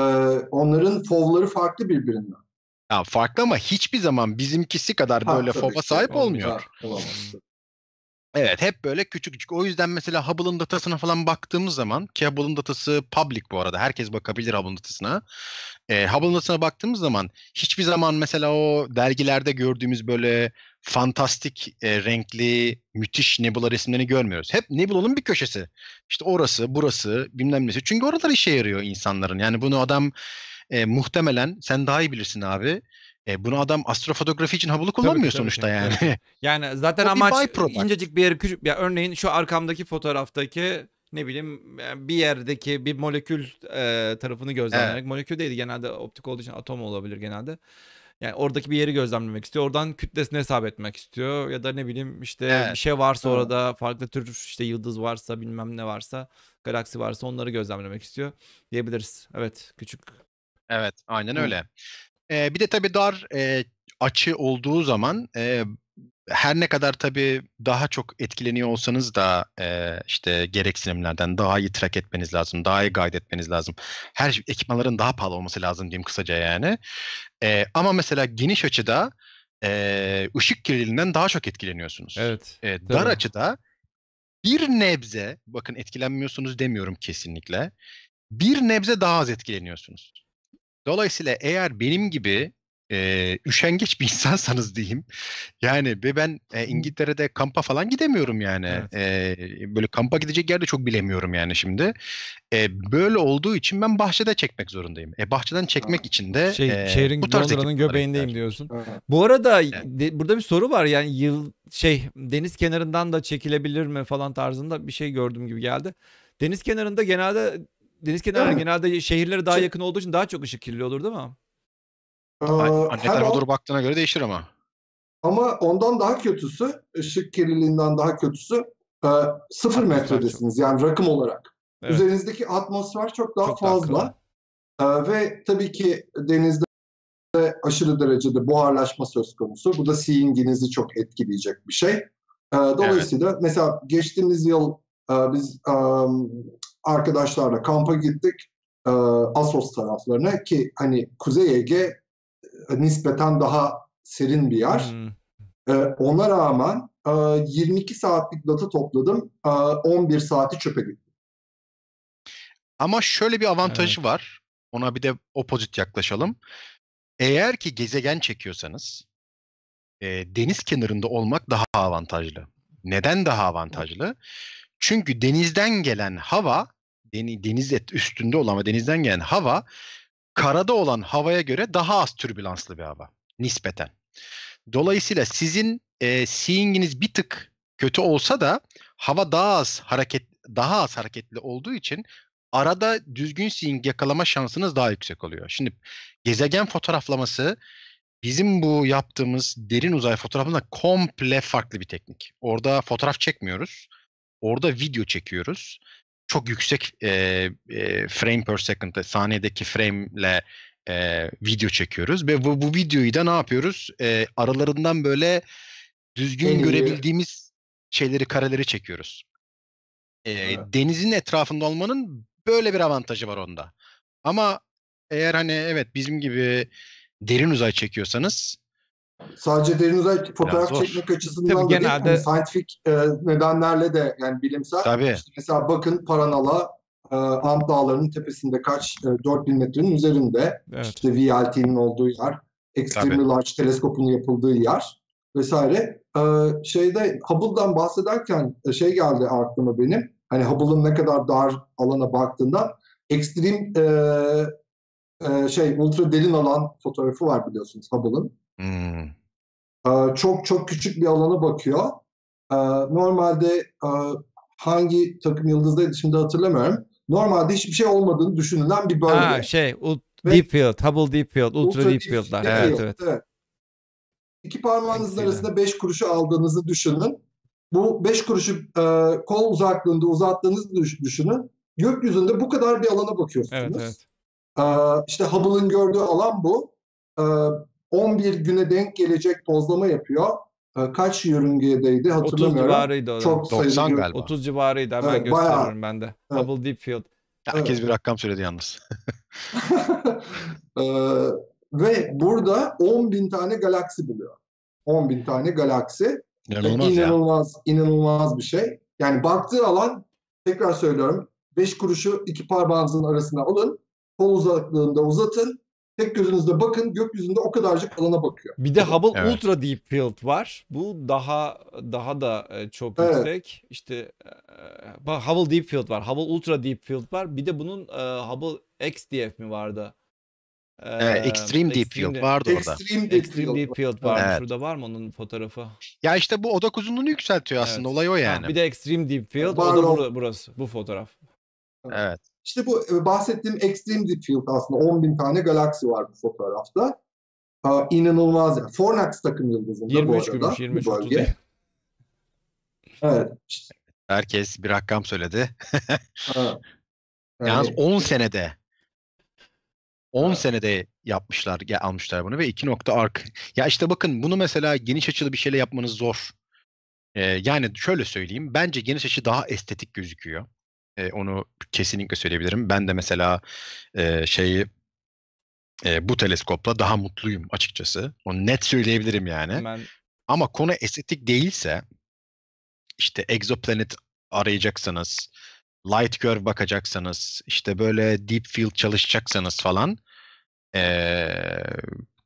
onların fovları farklı birbirinden. Ya farklı ama hiçbir zaman bizimkisi kadar Ha, böyle FOB'a sahip olmuyor. Ha, olamaz. Evet hep böyle küçük küçük. O yüzden mesela Hubble'ın datasına falan baktığımız zaman ki Hubble'ın datası public bu arada. Herkes bakabilir Hubble'ın datasına. Ee, Hubble'ın datasına baktığımız zaman hiçbir zaman mesela o dergilerde gördüğümüz böyle fantastik e, renkli müthiş nebula resimlerini görmüyoruz. Hep nebula'nın bir köşesi. İşte orası burası bilmem nesi. Çünkü oralar işe yarıyor insanların. Yani bunu adam e, muhtemelen sen daha iyi bilirsin abi. E, bunu adam astrofotoğrafi için Hubble'ı kullanmıyor tabii sonuçta ki, yani. tabii Yani zaten bir amaç byproduct. incecik bir yeri küçük ya örneğin şu arkamdaki fotoğraftaki ne bileyim bir yerdeki bir molekül e, tarafını gözlemlemek. Molekül değil genelde optik olduğu için atom olabilir genelde. Yani oradaki bir yeri gözlemlemek istiyor. Oradan kütlesini hesap etmek istiyor. Ya da ne bileyim işte Evet. bir şey varsa Evet. orada farklı tür işte yıldız varsa bilmem ne varsa galaksi varsa onları gözlemlemek istiyor diyebiliriz. Evet küçük. Evet, aynen Hı. öyle. Ee, bir de tabii dar e, açı olduğu zaman e, her ne kadar tabii daha çok etkileniyor olsanız da e, işte gereksinimlerden daha iyi track etmeniz lazım, daha iyi guide etmeniz lazım. Her ekipmanların daha pahalı olması lazım diyeyim kısaca yani. E, ama mesela geniş açıda e, ışık kirliliğinden daha çok etkileniyorsunuz. Evet. E, dar Tabii. açıda bir nebze, bakın etkilenmiyorsunuz demiyorum kesinlikle, bir nebze daha az etkileniyorsunuz. Dolayısıyla eğer benim gibi e, üşengeç bir insansanız diyeyim, yani ve ben e, İngiltere'de kampa falan gidemiyorum yani. Evet. E, böyle kampa gidecek yerde çok bilemiyorum yani şimdi. E, böyle olduğu için ben bahçede çekmek zorundayım. E, bahçeden çekmek için de Şey, e, şehrin bu tarz Londra'nın göbeğindeyim var. diyorsun. Evet. Bu arada Evet. de- burada bir soru var yani yıl şey deniz kenarından da çekilebilir mi falan tarzında bir şey gördüğüm gibi geldi. Deniz kenarında genelde deniz kenarı Evet. genelde şehirlere daha Şey- yakın olduğu için daha çok ışık kirliliği olur değil mi? Ee, Ay- Ne hem tarafa doğru baktığına göre değişir ama. Ama ondan daha kötüsü, ışık kirliliğinden daha kötüsü e, sıfır Atmosfer metredesiniz yani rakım olarak. Evet. Üzerinizdeki atmosfer çok daha Çok daha fazla. E, ve tabii ki denizde aşırı derecede buharlaşma söz konusu. Bu da seeing'inizi çok etkileyecek bir şey. E, dolayısıyla mesela geçtiğimiz yıl e, biz e, arkadaşlarla kampa gittik. E, Assos taraflarına ki hani Kuzey Ege e, nispeten daha serin bir yer. Hmm. Ee, ona rağmen e, 22 saatlik data topladım. E, 11 saati çöpe gitti. Ama şöyle bir avantajı var. Ona bir de opposite yaklaşalım. Eğer ki gezegen çekiyorsanız e, deniz kenarında olmak daha avantajlı. Neden daha avantajlı? Çünkü denizden gelen hava, deni- deniz et- üstünde olan ve denizden gelen hava karada olan havaya göre daha az türbülanslı bir hava nispeten. Dolayısıyla sizin e, seeing'iniz bir tık kötü olsa da hava daha az hareket daha az hareketli olduğu için arada düzgün seeing yakalama şansınız daha yüksek oluyor. Şimdi gezegen fotoğraflaması bizim bu yaptığımız derin uzay fotoğrafında komple farklı bir teknik. Orada fotoğraf çekmiyoruz. Orada video çekiyoruz. Çok yüksek e, e, frame per second, saniyedeki frame'le e, video çekiyoruz ve bu, bu videoyu da ne yapıyoruz? E, aralarından böyle düzgün En görebildiğimiz şeyleri, kareleri çekiyoruz. E, Evet. Denizin etrafında olmanın böyle bir avantajı var onda. Ama eğer hani evet bizim gibi derin uzay çekiyorsanız Sadece derin uzay fotoğraf zor. çekmek açısından Tabii da değil, genelde- hani scientific e, nedenlerle de yani bilimsel. tabii İşte mesela bakın Paranala e, Ant Dağları'nın tepesinde kaç? E, 4000 metrenin üzerinde. Evet. İşte VLT'nin olduğu yer. Extremely Tabii. Large teleskopun yapıldığı yer vesaire. E, şeyde Hubble'dan bahsederken e, şey geldi aklıma benim. Hani Hubble'ın ne kadar dar alana baktığında ekstrem e, e, şey ultra derin alan fotoğrafı var biliyorsunuz Hubble'ın. Hmm. Ee, çok çok küçük bir alana bakıyor. Ee, normalde e, hangi takım yıldızdaydı şimdi hatırlamıyorum. Normalde hiçbir şey olmadığını düşünülen bir bölge. Ha şey ul- Ve- Deep Field, Hubble Deep Field, Ultra, Ultra Deep deep Field'lar. field, Evet evet. İki parmağınızın Eksiyle. arasında beş kuruşu aldığınızı düşünün. Bu beş kuruşu e, kol uzaklığında uzattığınızı düş- düşünün. Gökyüzünde bu kadar bir alana bakıyorsunuz. Evet evet. Ee, işte Hubble'ın gördüğü alan bu. Ee, 11 güne denk gelecek pozlama yapıyor. Ee, kaç yörüngedeydi 30 hatırlamıyorum. civarıydı o. Çok sayılı 90 gö- galiba. 30 civarıydı hemen Evet, bayağı. gösteriyorum ben de. Evet. Hubble Deep Field. Herkes Evet. bir rakam söyledi yalnız. Ee, ve burada 10 bin tane galaksi buluyor. 10 bin tane galaksi. İnanılmaz ya. inanılmaz, inanılmaz bir şey. Yani baktığı alan tekrar söylüyorum 5 kuruşu iki parmağınızın arasına alın. Kol uzaklığında uzatın. Tek gözünüzde bakın gökyüzünde o kadarcık alana bakıyor. Bir de Hubble Evet. Ultra Deep Field var. Bu daha daha da e, çok Evet. yüksek. İşte e, bak Hubble Deep Field var. Hubble Ultra Deep Field var. Bir de bunun e, Hubble XDF mi vardı? E, Evet, Extreme Deep Field Extreme- vardı orada. Extreme Deep Extreme Field. Deep Field var. Evet. Şurada var mı onun fotoğrafı? Ya işte bu odak uzunluğunu yükseltiyor aslında. Evet. Olay o Ha, yani. bir de Extreme Deep Field. O Var da o. bura- burası. Bu fotoğraf. Evet. İşte bu e, bahsettiğim Extreme Deep Field aslında 10 bin tane galaksi var bu fotoğrafta. Aa, inanılmaz yani. Fornax takım yıldızında 23 bu arada gümüş, 23 bu 30 bölge. değil. Evet. işte, Herkes bir rakam söyledi. ha. Yalnız Yani 10 senede 10 Evet. senede yapmışlar, ya almışlar bunu ve 2 nokta ark. Ya işte bakın bunu mesela geniş açılı bir şeyle yapmanız zor. Ee, yani şöyle söyleyeyim. Bence geniş açı daha estetik gözüküyor. Ee, onu kesinlikle söyleyebilirim. Ben de mesela e, şeyi e, bu teleskopla daha mutluyum açıkçası. Onu net söyleyebilirim yani. Hemen Ama konu estetik değilse işte exoplanet arayacaksanız, light curve bakacaksanız, işte böyle deep field çalışacaksanız falan eee,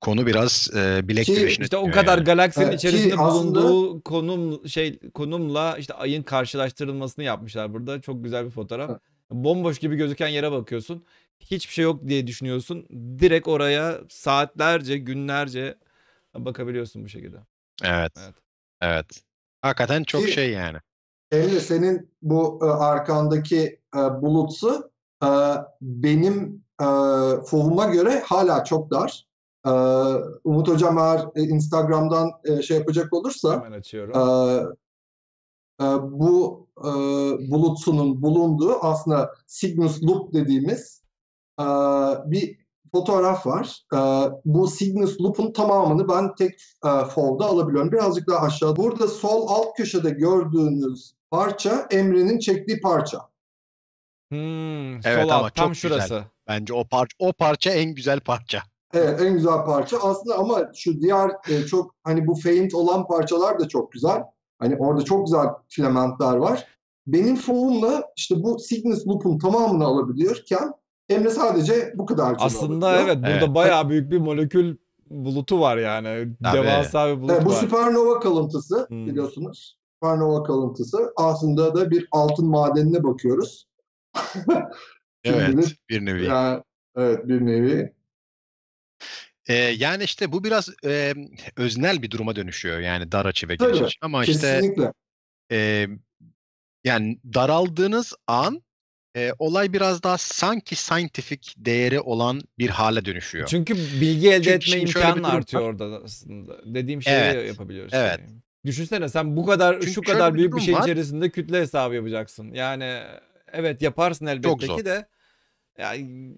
konu biraz eee bilek Ki güreşine İşte o kadar yani. galaksinin ki içerisinde aslında- bulunduğu konum şey konumla işte ayın karşılaştırılmasını yapmışlar burada. Çok güzel bir fotoğraf. Evet. Bomboş gibi gözüken yere bakıyorsun. Hiçbir şey yok diye düşünüyorsun. Direkt oraya saatlerce, günlerce bakabiliyorsun bu şekilde. Evet. Evet. Evet. Hakikaten çok Ki- şey yani. Emre senin bu e, arkandaki e, bulutsu e, benim e, fovuma göre hala çok dar. E, Umut Hocam eğer e, Instagram'dan e, şey yapacak olursa Hemen açıyorum. e, e, bu e, bulutsunun bulunduğu aslında Cygnus Loop dediğimiz e, bir fotoğraf var. E, bu Cygnus Loop'un tamamını ben tek e, fold'a alabiliyorum. Birazcık daha aşağı. Burada sol alt köşede gördüğünüz parça Emre'nin çektiği parça. Hmm, Evet sol ama alt tam çok güzel. şurası. Bence o parça o parça en güzel parça. Evet en güzel parça. Aslında ama şu diğer e, çok hani bu faint olan parçalar da çok güzel. Hani orada çok güzel filamentler var. Benim fovumla işte bu Cygnus Loop'un tamamını alabiliyorken Emre sadece bu kadar Aslında evet burada Evet. bayağı büyük bir molekül bulutu var yani. Tabii. Devasa bir bulut Evet, bu var. süpernova kalıntısı Hmm. biliyorsunuz. Süpernova kalıntısı. Aslında da bir altın madenine bakıyoruz. Evet, bir nevi. yani, evet bir nevi. Ee, yani işte bu biraz e, öznel bir duruma dönüşüyor. Yani dar açı ve geniş açı. Ama işte e, yani daraldığınız an e, olay biraz daha sanki scientific değeri olan bir hale dönüşüyor. Çünkü bilgi elde Çünkü etme imkanı artıyor var. orada aslında. Dediğim şeyi Evet, yapabiliyoruz. evet. yani. Düşünsene sen bu kadar Çünkü şu kadar büyük bir şeyin var. içerisinde kütle hesabı yapacaksın. Yani evet yaparsın elbette zor. ki de yani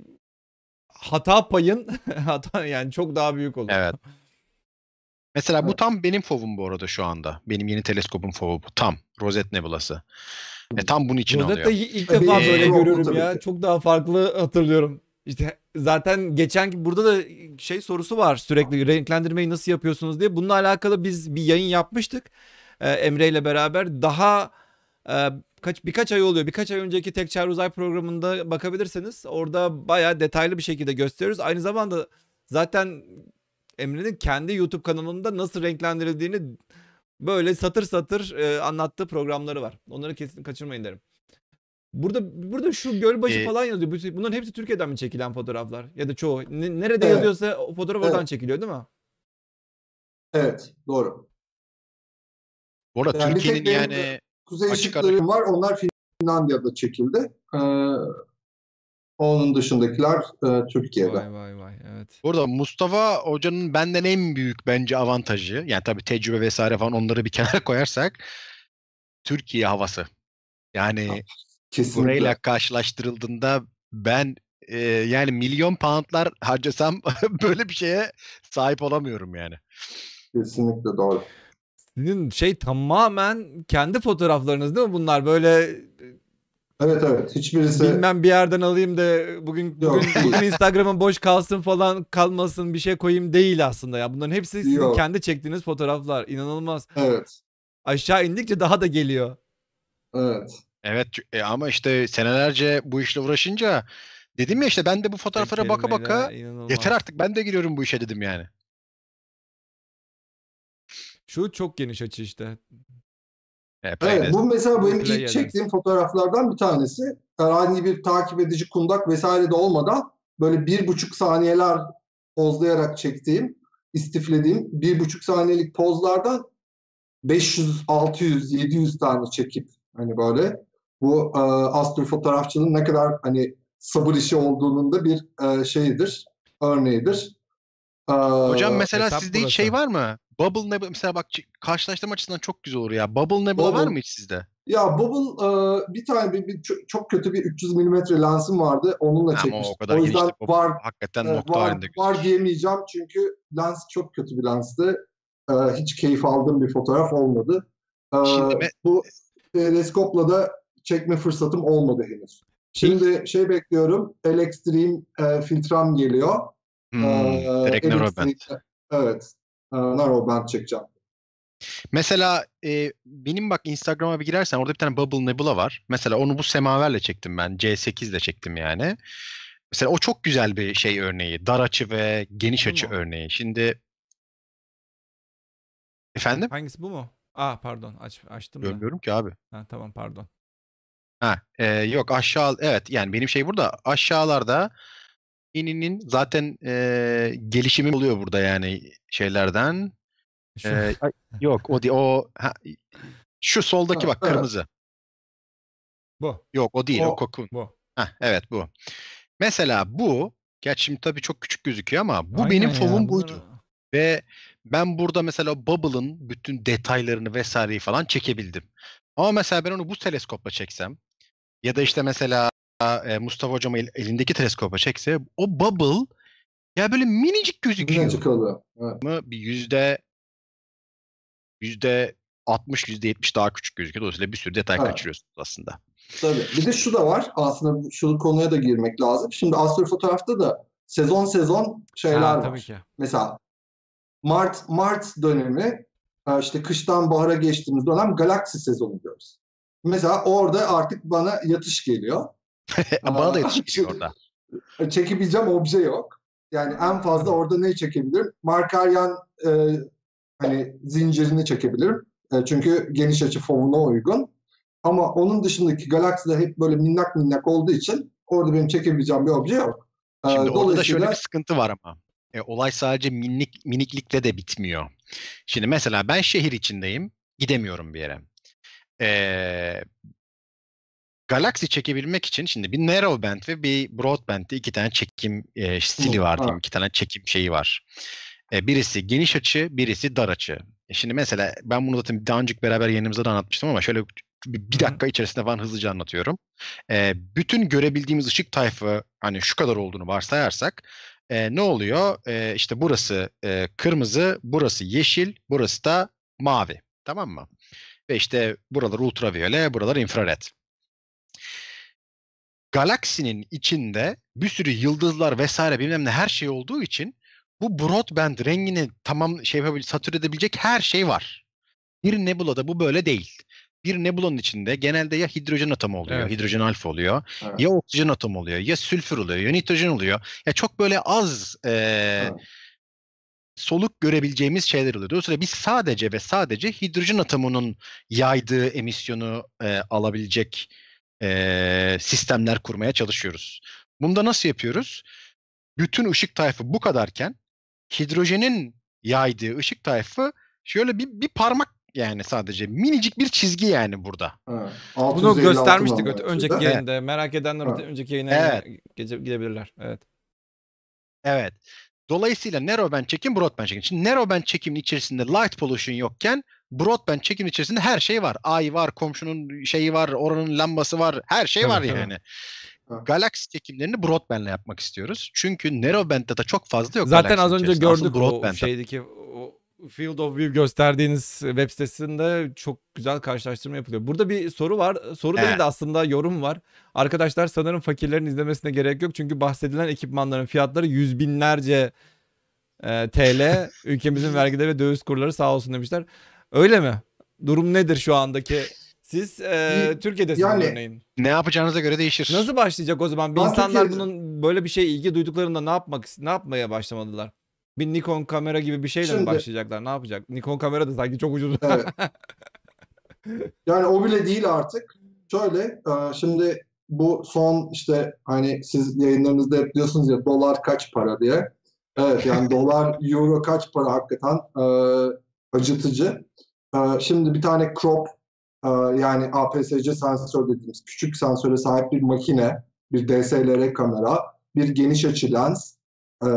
hata payın hata yani çok daha büyük olur. Evet. Mesela bu tam benim fovum bu arada şu anda. Benim yeni teleskopum fovu bu. Tam. Rosette Nebulası. E, tam bunun için Rosette'yi alıyor. ilk Tabii, defa ee, böyle görüyorum ya. ki. Çok daha farklı hatırlıyorum. İşte zaten geçen burada da şey sorusu var sürekli renklendirmeyi nasıl yapıyorsunuz diye. Bununla alakalı biz bir yayın yapmıştık. Ee, Emre ile beraber daha e, kaç birkaç ay oluyor. Birkaç ay önceki Tek Çağrı Uzay programında bakabilirsiniz. Orada bayağı detaylı bir şekilde gösteriyoruz. Aynı zamanda zaten Emre'nin kendi YouTube kanalında nasıl renklendirildiğini böyle satır satır e, anlattığı programları var. Onları kesin kaçırmayın derim. Burada burada şu Gölbaşı Ee, falan yazıyor. Bu- Bunların hepsi Türkiye'den mi çekilen fotoğraflar? Ya da çoğu. Ne- nerede Evet. yazıyorsa o fotoğraf oradan Evet. çekiliyor değil mi? Evet doğru. Bu arada Yani Türkiye'nin yani de- Kuzey Açık ışıkları var. Onlar Finlandiya'da çekildi. Ee, onun dışındakiler e, Türkiye'de. Vay vay vay evet. Burada Mustafa Hoca'nın benden en büyük bence avantajı yani tabii tecrübe vesaire falan onları bir kenara koyarsak Türkiye havası. Yani Kesinlikle. burayla karşılaştırıldığında ben e, yani milyon poundlar harcasam böyle bir şeye sahip olamıyorum yani. Kesinlikle doğru. Sizin şey tamamen kendi fotoğraflarınız değil mi bunlar? Böyle e, Evet evet. Hiçbirisi Bilmem bir yerden alayım da bugün Yok. bugün, bugün Instagram'ın boş kalsın falan kalmasın bir şey koyayım değil aslında ya. Bunların hepsi sizin Yok. kendi çektiğiniz fotoğraflar. İnanılmaz. evet. Aşağı indikçe daha da geliyor. Evet. Evet e, ama işte senelerce bu işle uğraşınca dedim ya işte ben de bu fotoğraflara baka baka inanılmaz. yeter artık ben de giriyorum bu işe dedim yani. Şu çok geniş açı işte. E, Evet, bu mesela benim ilk çektiğim fotoğraflardan bir tanesi. Herhangi bir takip edici kundak vesaire de olmadan böyle bir buçuk saniyeler pozlayarak çektiğim, istiflediğim bir buçuk saniyelik pozlardan 500, 600, 700 tane çekip hani böyle bu e, astrofotoğrafçının ne kadar hani sabır işi olduğunun da bir e, şeyidir, örneğidir. E, Hocam mesela hesap sizde hiç şey burası. var mı? Bubble Nebula mesela bak karşılaştırma açısından çok güzel olur ya. Bubble Nebula var Bubble- mı hiç sizde? Ya Bubble e, bir tane bir, bir çok, kötü bir 300 mm lensim vardı. Onunla Ama çekmiştim. o kadar o yüzden. O var hakikaten Evet, nokta var, halinde var diyemeyeceğim çünkü lens çok kötü bir lensti. Ee, hiç keyif aldığım bir fotoğraf olmadı. Ee, Şimdi bu teleskopla da çekme fırsatım olmadı henüz. Şimdi şey bekliyorum. L-Extreme e, filtrem geliyor. Hmm, Ee, direkt narrowband. Evet. E, narrowband çekeceğim. Mesela e, benim bak Instagram'a bir girersen orada bir tane Bubble Nebula var. Mesela onu bu semaverle çektim ben. C8 ile çektim yani. Mesela o çok güzel bir şey örneği. Dar açı ve geniş Bu açı mu? örneği. Şimdi efendim? Hangisi bu mu? Aa pardon aç, açtım da. Görmüyorum ki abi. Ha, tamam pardon. Ha, e, yok aşağı evet yani benim şey burada aşağılarda ininin zaten e, gelişimi oluyor burada yani şeylerden. Şu, E, yok o di o ha, şu soldaki Ha, bak evet. kırmızı. bu. Yok o değil o, O- kokun. Bu. Heh, evet bu. Mesela bu gerçi şimdi tabii çok küçük gözüküyor ama bu Aynen benim fovum buydu. Ve ben burada mesela Bubble'ın bütün detaylarını vesaireyi falan çekebildim. Ama mesela ben onu bu teleskopla çeksem ya da işte mesela e, Mustafa hocam el- elindeki teleskopla çekse o Bubble ya böyle minicik gözüküyor. Minicik kalıyor. Evet. Bir yüzde yüzde 60 yüzde 70 daha küçük gözüküyor. Dolayısıyla bir sürü detay Evet. kaçırıyorsunuz aslında. Tabii. Bir de şu da var. Aslında şu konuya da girmek lazım. Şimdi astrofotoğrafta da sezon sezon şeyler Ha, var. tabii ki. Mesela Mart Mart dönemi işte kıştan bahara geçtiğimiz dönem galaksi sezonu diyoruz. Mesela orada artık bana yatış geliyor. Bana da Aa, yetişiyor orada. Çekebileceğim obje yok. Yani en fazla orada ne çekebilirim? Markaryan e, hani zincirini çekebilirim. E, çünkü geniş açı fonuna uygun. Ama onun dışındaki galaksiler hep böyle minnak minnak olduğu için orada benim çekebileceğim bir obje yok. E, Şimdi orada da şöyle dolayısıyla bir sıkıntı var ama. E, olay sadece minik miniklikle de bitmiyor. Şimdi mesela ben şehir içindeyim. Gidemiyorum bir yere. E, Galaxy çekebilmek için şimdi bir narrowband ve bir broadband'de iki tane çekim e, stili var diyeyim. iki tane çekim şeyi var. E, birisi geniş açı, birisi dar açı. E, şimdi mesela ben bunu zaten daha önce beraber yayınımızda da anlatmıştım ama şöyle bir dakika içerisinde falan hızlıca anlatıyorum. E, bütün görebildiğimiz ışık tayfı hani şu kadar olduğunu varsayarsak e, ne oluyor? E, işte burası e, kırmızı, burası yeşil, burası da mavi. Tamam mı? Ve işte buralar ultraviyole, buralar infrared. Galaksinin içinde bir sürü yıldızlar vesaire bilmem ne her şey olduğu için bu broadband rengini tamam şey yapabilecek, satür edebilecek her şey var. Bir nebulada bu böyle değil. Bir nebulanın içinde genelde ya hidrojen atomu oluyor, Evet. hidrojen alfa oluyor, Evet. ya oksijen atomu oluyor, ya sülfür oluyor, ya nitrojen oluyor. Ya çok böyle az e, Evet. soluk görebileceğimiz şeyler oluyor. Dolayısıyla biz sadece ve sadece hidrojen atomunun yaydığı emisyonu e, alabilecek e, sistemler kurmaya çalışıyoruz. Bunda nasıl yapıyoruz? Bütün ışık tayfı bu kadarken hidrojenin yaydığı ışık tayfı şöyle bir, bir parmak yani sadece minicik bir çizgi yani burada. Evet. Bunu 656 göstermiştik öte- önceki Evet. yayında. Merak edenler Evet. önceki yayına Evet. gece gidebilirler. Evet. Evet. Dolayısıyla narrowband çekim, broadband çekim. Şimdi narrowband çekimin içerisinde light pollution yokken broadband çekimin içerisinde her şey var. Ay var, komşunun şeyi var, oranın lambası var. Her şey Tabii, var tabii. yani. Galaxy çekimlerini broadband'le yapmak istiyoruz. Çünkü narrowband'de de çok fazla yok. Zaten az Galaxy'nin önce gördük o şeydeki o Field of View gösterdiğiniz web sitesinde çok güzel karşılaştırma yapılıyor. Burada bir soru var. Soru değil Evet. de aslında yorum var. Arkadaşlar sanırım fakirlerin izlemesine gerek yok. Çünkü bahsedilen ekipmanların fiyatları yüz binlerce e, TL. Ülkemizin vergileri ve döviz kurları sağ olsun demişler. Öyle mi? Durum nedir şu andaki? Siz e, Türkiye'desiniz Yani- örneğin. Ne yapacağınıza göre değişir. Nasıl başlayacak o zaman? Bir insanlar Türkiye'de- bunun böyle bir şeye ilgi duyduklarında ne yapmak ne yapmaya başlamalılar? Bir Nikon kamera gibi bir şeyle mi Şimdi- başlayacaklar? Ne yapacak? Nikon kamera da sanki çok ucuz. Evet. Yani o bile değil artık. Şöyle, e, şimdi bu son işte hani siz yayınlarınızda hep diyorsunuz ya dolar kaç para diye. Evet yani dolar, euro kaç para hakikaten e, acıtıcı. E, şimdi bir tane crop e, yani APS-C sensör dediğimiz küçük sensöre sahip bir makine, bir DSLR kamera, bir geniş açı lens, e,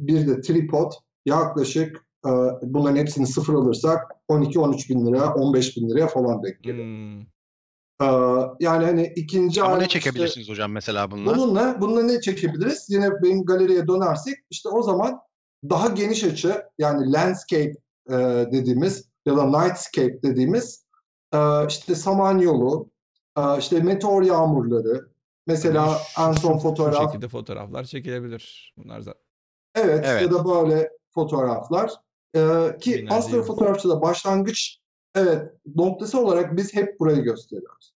bir de tripod yaklaşık e, bunların hepsini sıfır alırsak 12-13 bin liraya, 15 bin liraya falan denk geliyor. Hmm. Ee, yani hani ikinci Ama ne işte çekebilirsiniz hocam mesela bununla? bununla, bununla ne çekebiliriz? Yine benim galeriye dönersek işte o zaman daha geniş açı yani landscape e, dediğimiz ya da nightscape dediğimiz e, işte samanyolu, e, işte meteor yağmurları, mesela en son fotoğraf şekilde fotoğraflar çekilebilir. Bunlar zaten. Evet, Evet. ya da böyle fotoğraflar. Ee, ki Binlerce astrofotoğrafçıda başlangıç evet noktası olarak biz hep burayı gösteriyoruz.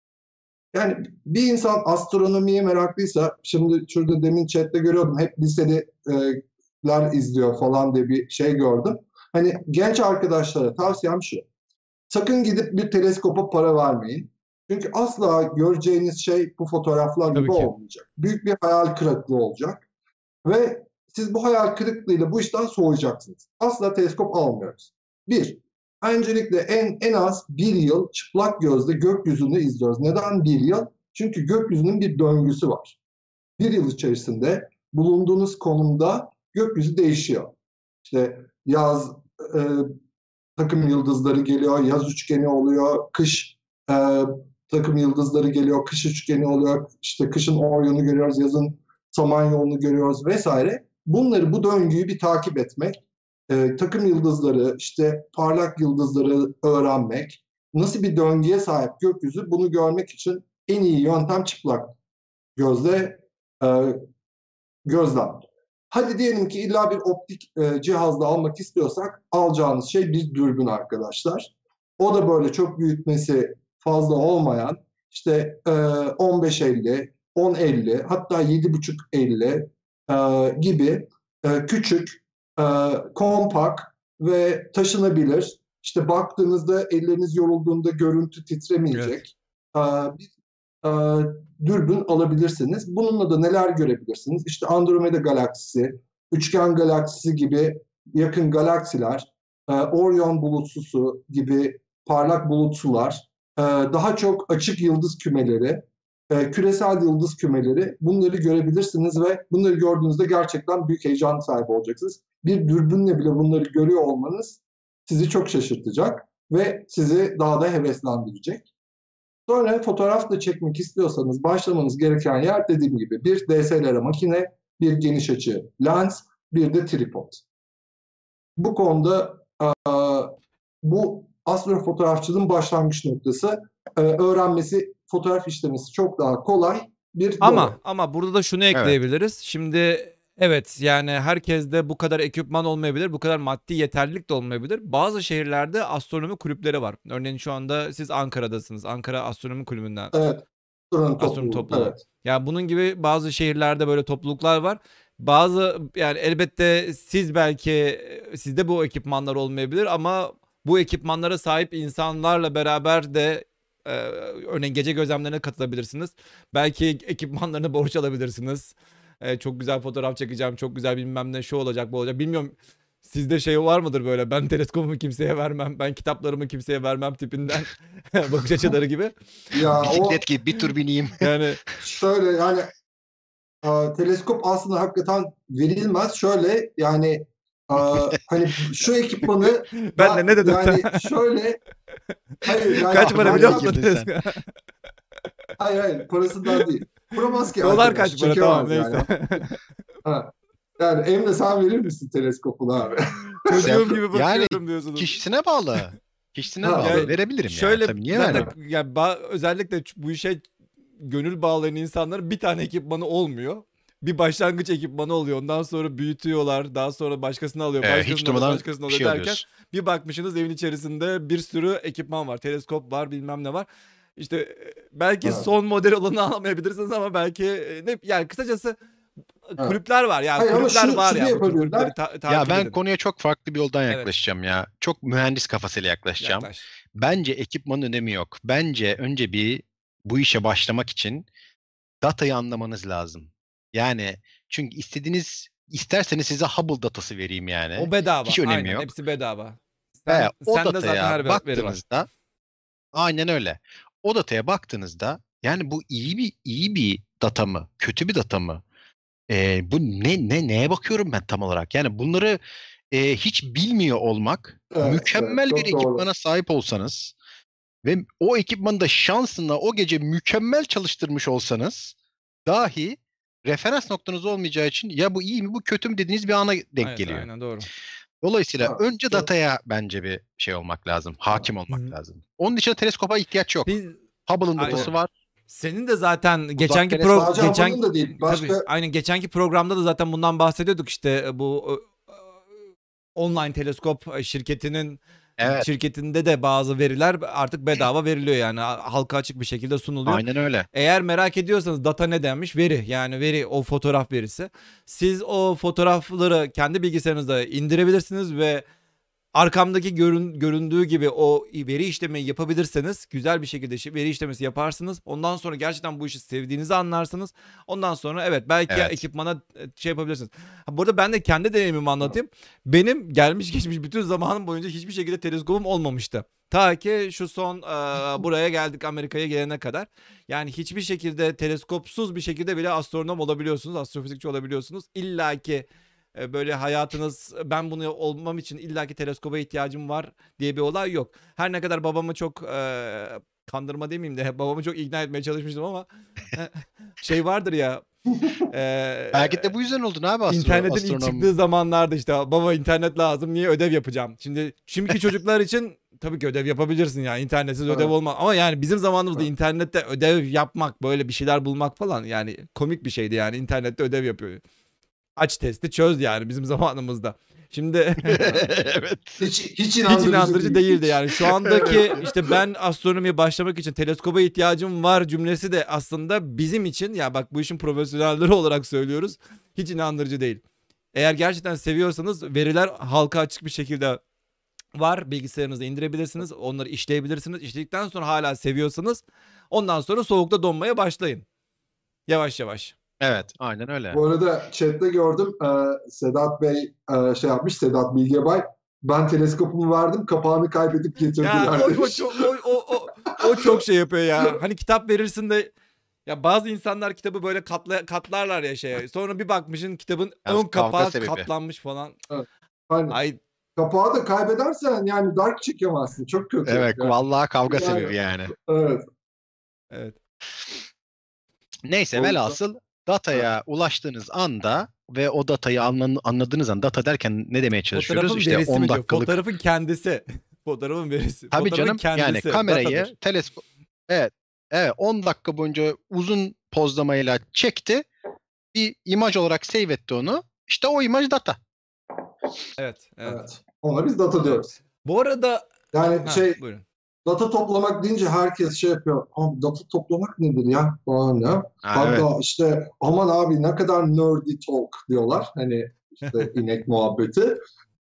Yani bir insan astronomiye meraklıysa, şimdi şurada demin chatte görüyordum, hep liseliler izliyor falan diye bir şey gördüm. Hani genç arkadaşlara tavsiyem şu. Sakın gidip bir teleskopa para vermeyin. Çünkü asla göreceğiniz şey bu fotoğraflar Tabii gibi ki. olmayacak. Büyük bir hayal kırıklığı olacak. Ve siz bu hayal kırıklığıyla bu işten soğuyacaksınız. Asla teleskop almıyoruz. Bir, öncelikle en, en az bir yıl çıplak gözle gökyüzünü izliyoruz. Neden bir yıl? Çünkü gökyüzünün bir döngüsü var. Bir yıl içerisinde bulunduğunuz konumda gökyüzü değişiyor. İşte yaz e, takım yıldızları geliyor, yaz üçgeni oluyor, kış e, takım yıldızları geliyor, kış üçgeni oluyor, işte kışın Orion'u görüyoruz, yazın Samanyolu'nu görüyoruz vesaire. Bunları, bu döngüyü bir takip etmek, e, takım yıldızları, işte parlak yıldızları öğrenmek, nasıl bir döngüye sahip gökyüzü bunu görmek için en iyi yöntem çıplak gözle e, gözlem. Hadi diyelim ki illa bir optik e, cihazla almak istiyorsak alacağınız şey bir dürbün arkadaşlar. O da böyle çok büyütmesi fazla olmayan işte e, 15-50, 10-50 hatta 7.5-50 e, gibi e, küçük, e, kompak ve taşınabilir. İşte baktığınızda elleriniz yorulduğunda görüntü titremeyecek. E, bir e, dürbün alabilirsiniz. Bununla da neler görebilirsiniz? İşte Andromeda galaksisi, Üçgen galaksisi gibi yakın galaksiler, e, Orion bulutsusu gibi parlak bulutsular, e, daha çok açık yıldız kümeleri, e, küresel yıldız kümeleri bunları görebilirsiniz ve bunları gördüğünüzde gerçekten büyük heyecan sahibi olacaksınız. Bir dürbünle bile bunları görüyor olmanız sizi çok şaşırtacak ve sizi daha da heveslendirecek. Sonra fotoğraf da çekmek istiyorsanız başlamanız gereken yer dediğim gibi bir DSLR makine, bir geniş açı lens, bir de tripod. Bu konuda e, bu astrofotoğrafçılığın başlangıç noktası. E, öğrenmesi, fotoğraf işlemesi çok daha kolay bir Ama yol. ama burada da şunu ekleyebiliriz. Şimdi evet yani herkeste bu kadar ekipman olmayabilir, bu kadar maddi yeterlilik de olmayabilir. Bazı şehirlerde astronomi kulüpleri var. Örneğin şu anda siz Ankara'dasınız. Ankara Astronomi Kulübü'nden. Evet. Astronomi topluluğu, topluluğu. Evet. Yani bunun gibi bazı şehirlerde böyle topluluklar var. Bazı yani elbette siz belki sizde bu ekipmanlar olmayabilir ama bu ekipmanlara sahip insanlarla beraber de e, örneğin gece gözlemlerine katılabilirsiniz. Belki ekipmanlarını borç alabilirsiniz. E, çok güzel fotoğraf çekeceğim, çok güzel bilmem ne şu olacak bu olacak. Bilmiyorum sizde şey var mıdır böyle ben teleskopumu kimseye vermem, ben kitaplarımı kimseye vermem tipinden bakış açıları gibi. Ya o Bisiklet gibi bir tur bineyim. Yani şöyle yani e, teleskop aslında hakikaten verilmez. Şöyle yani e, hani şu ekipmanı ben de ne dedim? Yani şöyle hayır yani Kaç para biliyor musun? Hayır hayır parasından değil. Kuramaz ki Dolar kaç para tamam yani. neyse. Ha. Yani Emre sen verir misin teleskopunu abi? Çocuğum gibi bakıyorum Yani diyorsunuz. Kişisine bağlı. Kişisine Ha, bağlı. yani Verebilirim Şöyle yani. Tabii niye zaten vermem? yani ba- özellikle bu işe gönül bağlayan insanların bir tane ekipmanı olmuyor. Bir başlangıç ekipmanı oluyor. Ondan sonra büyütüyorlar. Daha sonra başkasını alıyor. Ee, Başkasını hiç alıyor. Başkasını bir alıyor şey derken alıyoruz. bir bakmışsınız evin içerisinde bir sürü ekipman var. Teleskop var bilmem ne var. İşte e, belki Evet. son model olanı alamayabilirsiniz ama belki e, ne yani kısacası Evet. kulüpler var. Yani Hayır kulüpler şunu- var şunu ya. Kulüpleri ta- takip Ya ben edin. konuya çok farklı bir yoldan Evet. yaklaşacağım ya. Çok mühendis kafasıyla yaklaşacağım. Yaklaş. Bence ekipmanın önemi yok. Bence önce bir bu işe başlamak için datayı anlamanız lazım. Yani çünkü istediğiniz isterseniz size Hubble datası vereyim yani. O bedava. Hiç önemi Aynen, yok. Hepsi bedava. Sen, o sende zaten dataya her veri var. baktığınızda aynen öyle. O dataya baktığınızda yani bu iyi bir iyi bir data mı, kötü bir data mı? Ee, bu ne ne neye bakıyorum ben tam olarak? Yani bunları e, hiç bilmiyor olmak, Evet, mükemmel evet, bir doğru. ekipmana sahip olsanız ve o ekipmanı da şansına o gece mükemmel çalıştırmış olsanız dahi referans noktanız olmayacağı için ya bu iyi mi bu kötü mü dediğiniz bir ana denk Evet, geliyor. Aynen doğru. Dolayısıyla Ha, önce evet. dataya bence bir şey olmak lazım. Hakim olmak Hı. lazım. Onun için teleskopa ihtiyaç yok. Biz, Hubble'ın datası var. senin de zaten geçenki teleskop- pro, geçen da değil. Başka Tabii, aynen geçenki programda da zaten bundan bahsediyorduk işte bu e, e, online teleskop şirketinin Evet. şirketinde de bazı veriler artık bedava veriliyor yani halka açık bir şekilde sunuluyor. Aynen öyle. Eğer merak ediyorsanız data ne denmiş? Veri yani veri o fotoğraf verisi. Siz o fotoğrafları kendi bilgisayarınızda indirebilirsiniz ve arkamdaki görün, göründüğü gibi o veri işlemeyi yapabilirseniz güzel bir şekilde veri işlemesi yaparsınız. Ondan sonra gerçekten bu işi sevdiğinizi anlarsınız. Ondan sonra evet belki Evet. ekipmana e, şey yapabilirsiniz. Ha, burada ben de kendi deneyimimi anlatayım. Benim gelmiş geçmiş bütün zamanım boyunca hiçbir şekilde teleskopum olmamıştı. Ta ki şu son e, buraya geldik Amerika'ya gelene kadar. Yani hiçbir şekilde teleskopsuz bir şekilde bile astronom olabiliyorsunuz, astrofizikçi olabiliyorsunuz. İlla ki böyle hayatınız ben bunu olmam için illaki teleskoba ihtiyacım var diye bir olay yok. Her ne kadar babamı çok e, kandırma demeyeyim de babamı çok ikna etmeye çalışmıştım ama e, şey vardır ya e, Belki de bu yüzden oldun abi astro, İnternetin ilk astronom. çıktığı zamanlarda işte baba internet lazım niye ödev yapacağım. Şimdi şimdiki çocuklar için tabii ki ödev yapabilirsin yani internetsiz ödev Evet. olmaz. Ama yani bizim zamanımızda Evet. internette ödev yapmak böyle bir şeyler bulmak falan yani komik bir şeydi yani internette ödev yapıyor. Aç testi çöz yani bizim zamanımızda. Şimdi evet. hiç, hiç hiç inandırıcı, inandırıcı değil. değildi yani. Şu andaki işte ben astronomiye başlamak için teleskoba ihtiyacım var cümlesi de aslında bizim için ya bak bu işin profesyonelleri olarak söylüyoruz. Hiç inandırıcı değil. Eğer gerçekten seviyorsanız veriler halka açık bir şekilde var. Bilgisayarınızda indirebilirsiniz. Onları işleyebilirsiniz. İşledikten sonra hala seviyorsanız ondan sonra soğukta donmaya başlayın. Yavaş yavaş. Evet, aynen öyle. Bu arada chatte gördüm e, Sedat Bey e, şey yapmış Sedat Bilgebay ben teleskopumu verdim kapağını kaybedip getirdiler Ya o, o, çok, o, o, o, o çok şey yapıyor ya. Hani kitap verirsin de ya bazı insanlar kitabı böyle katla, katlarlar ya şeye. Sonra bir bakmışın kitabın Yalnız ön kapağı sebebi. katlanmış falan. Hani Ay kapağı da kaybedersen yani dark çekemezsin çok kötü. Evet, Yani, vallahi kavga Yani- sebebi yani. evet. evet. Neyse O yüzden- velhasıl dataya ulaştığınız anda ve o datayı anladığınız an data derken ne demeye çalışıyoruz? Fotoğrafın İşte verisi 10 mi diyor? dakikalık. Fotoğrafın kendisi. Fotoğrafın verisi. Tabii Fotoğrafın canım yani kendisi, kamerayı datadır. teleskop Evet. Evet 10 dakika boyunca uzun pozlamayla çekti. Bir imaj olarak save etti onu. İşte o imaj data. Evet, evet. evet. Ona biz data diyoruz. Bu arada Yani ha, şey buyurun. Data toplamak deyince herkes şey yapıyor. Abi data toplamak nedir ya? Falan ya. Ha, Hatta evet. işte aman abi ne kadar nerdy talk diyorlar. Hani işte inek muhabbeti.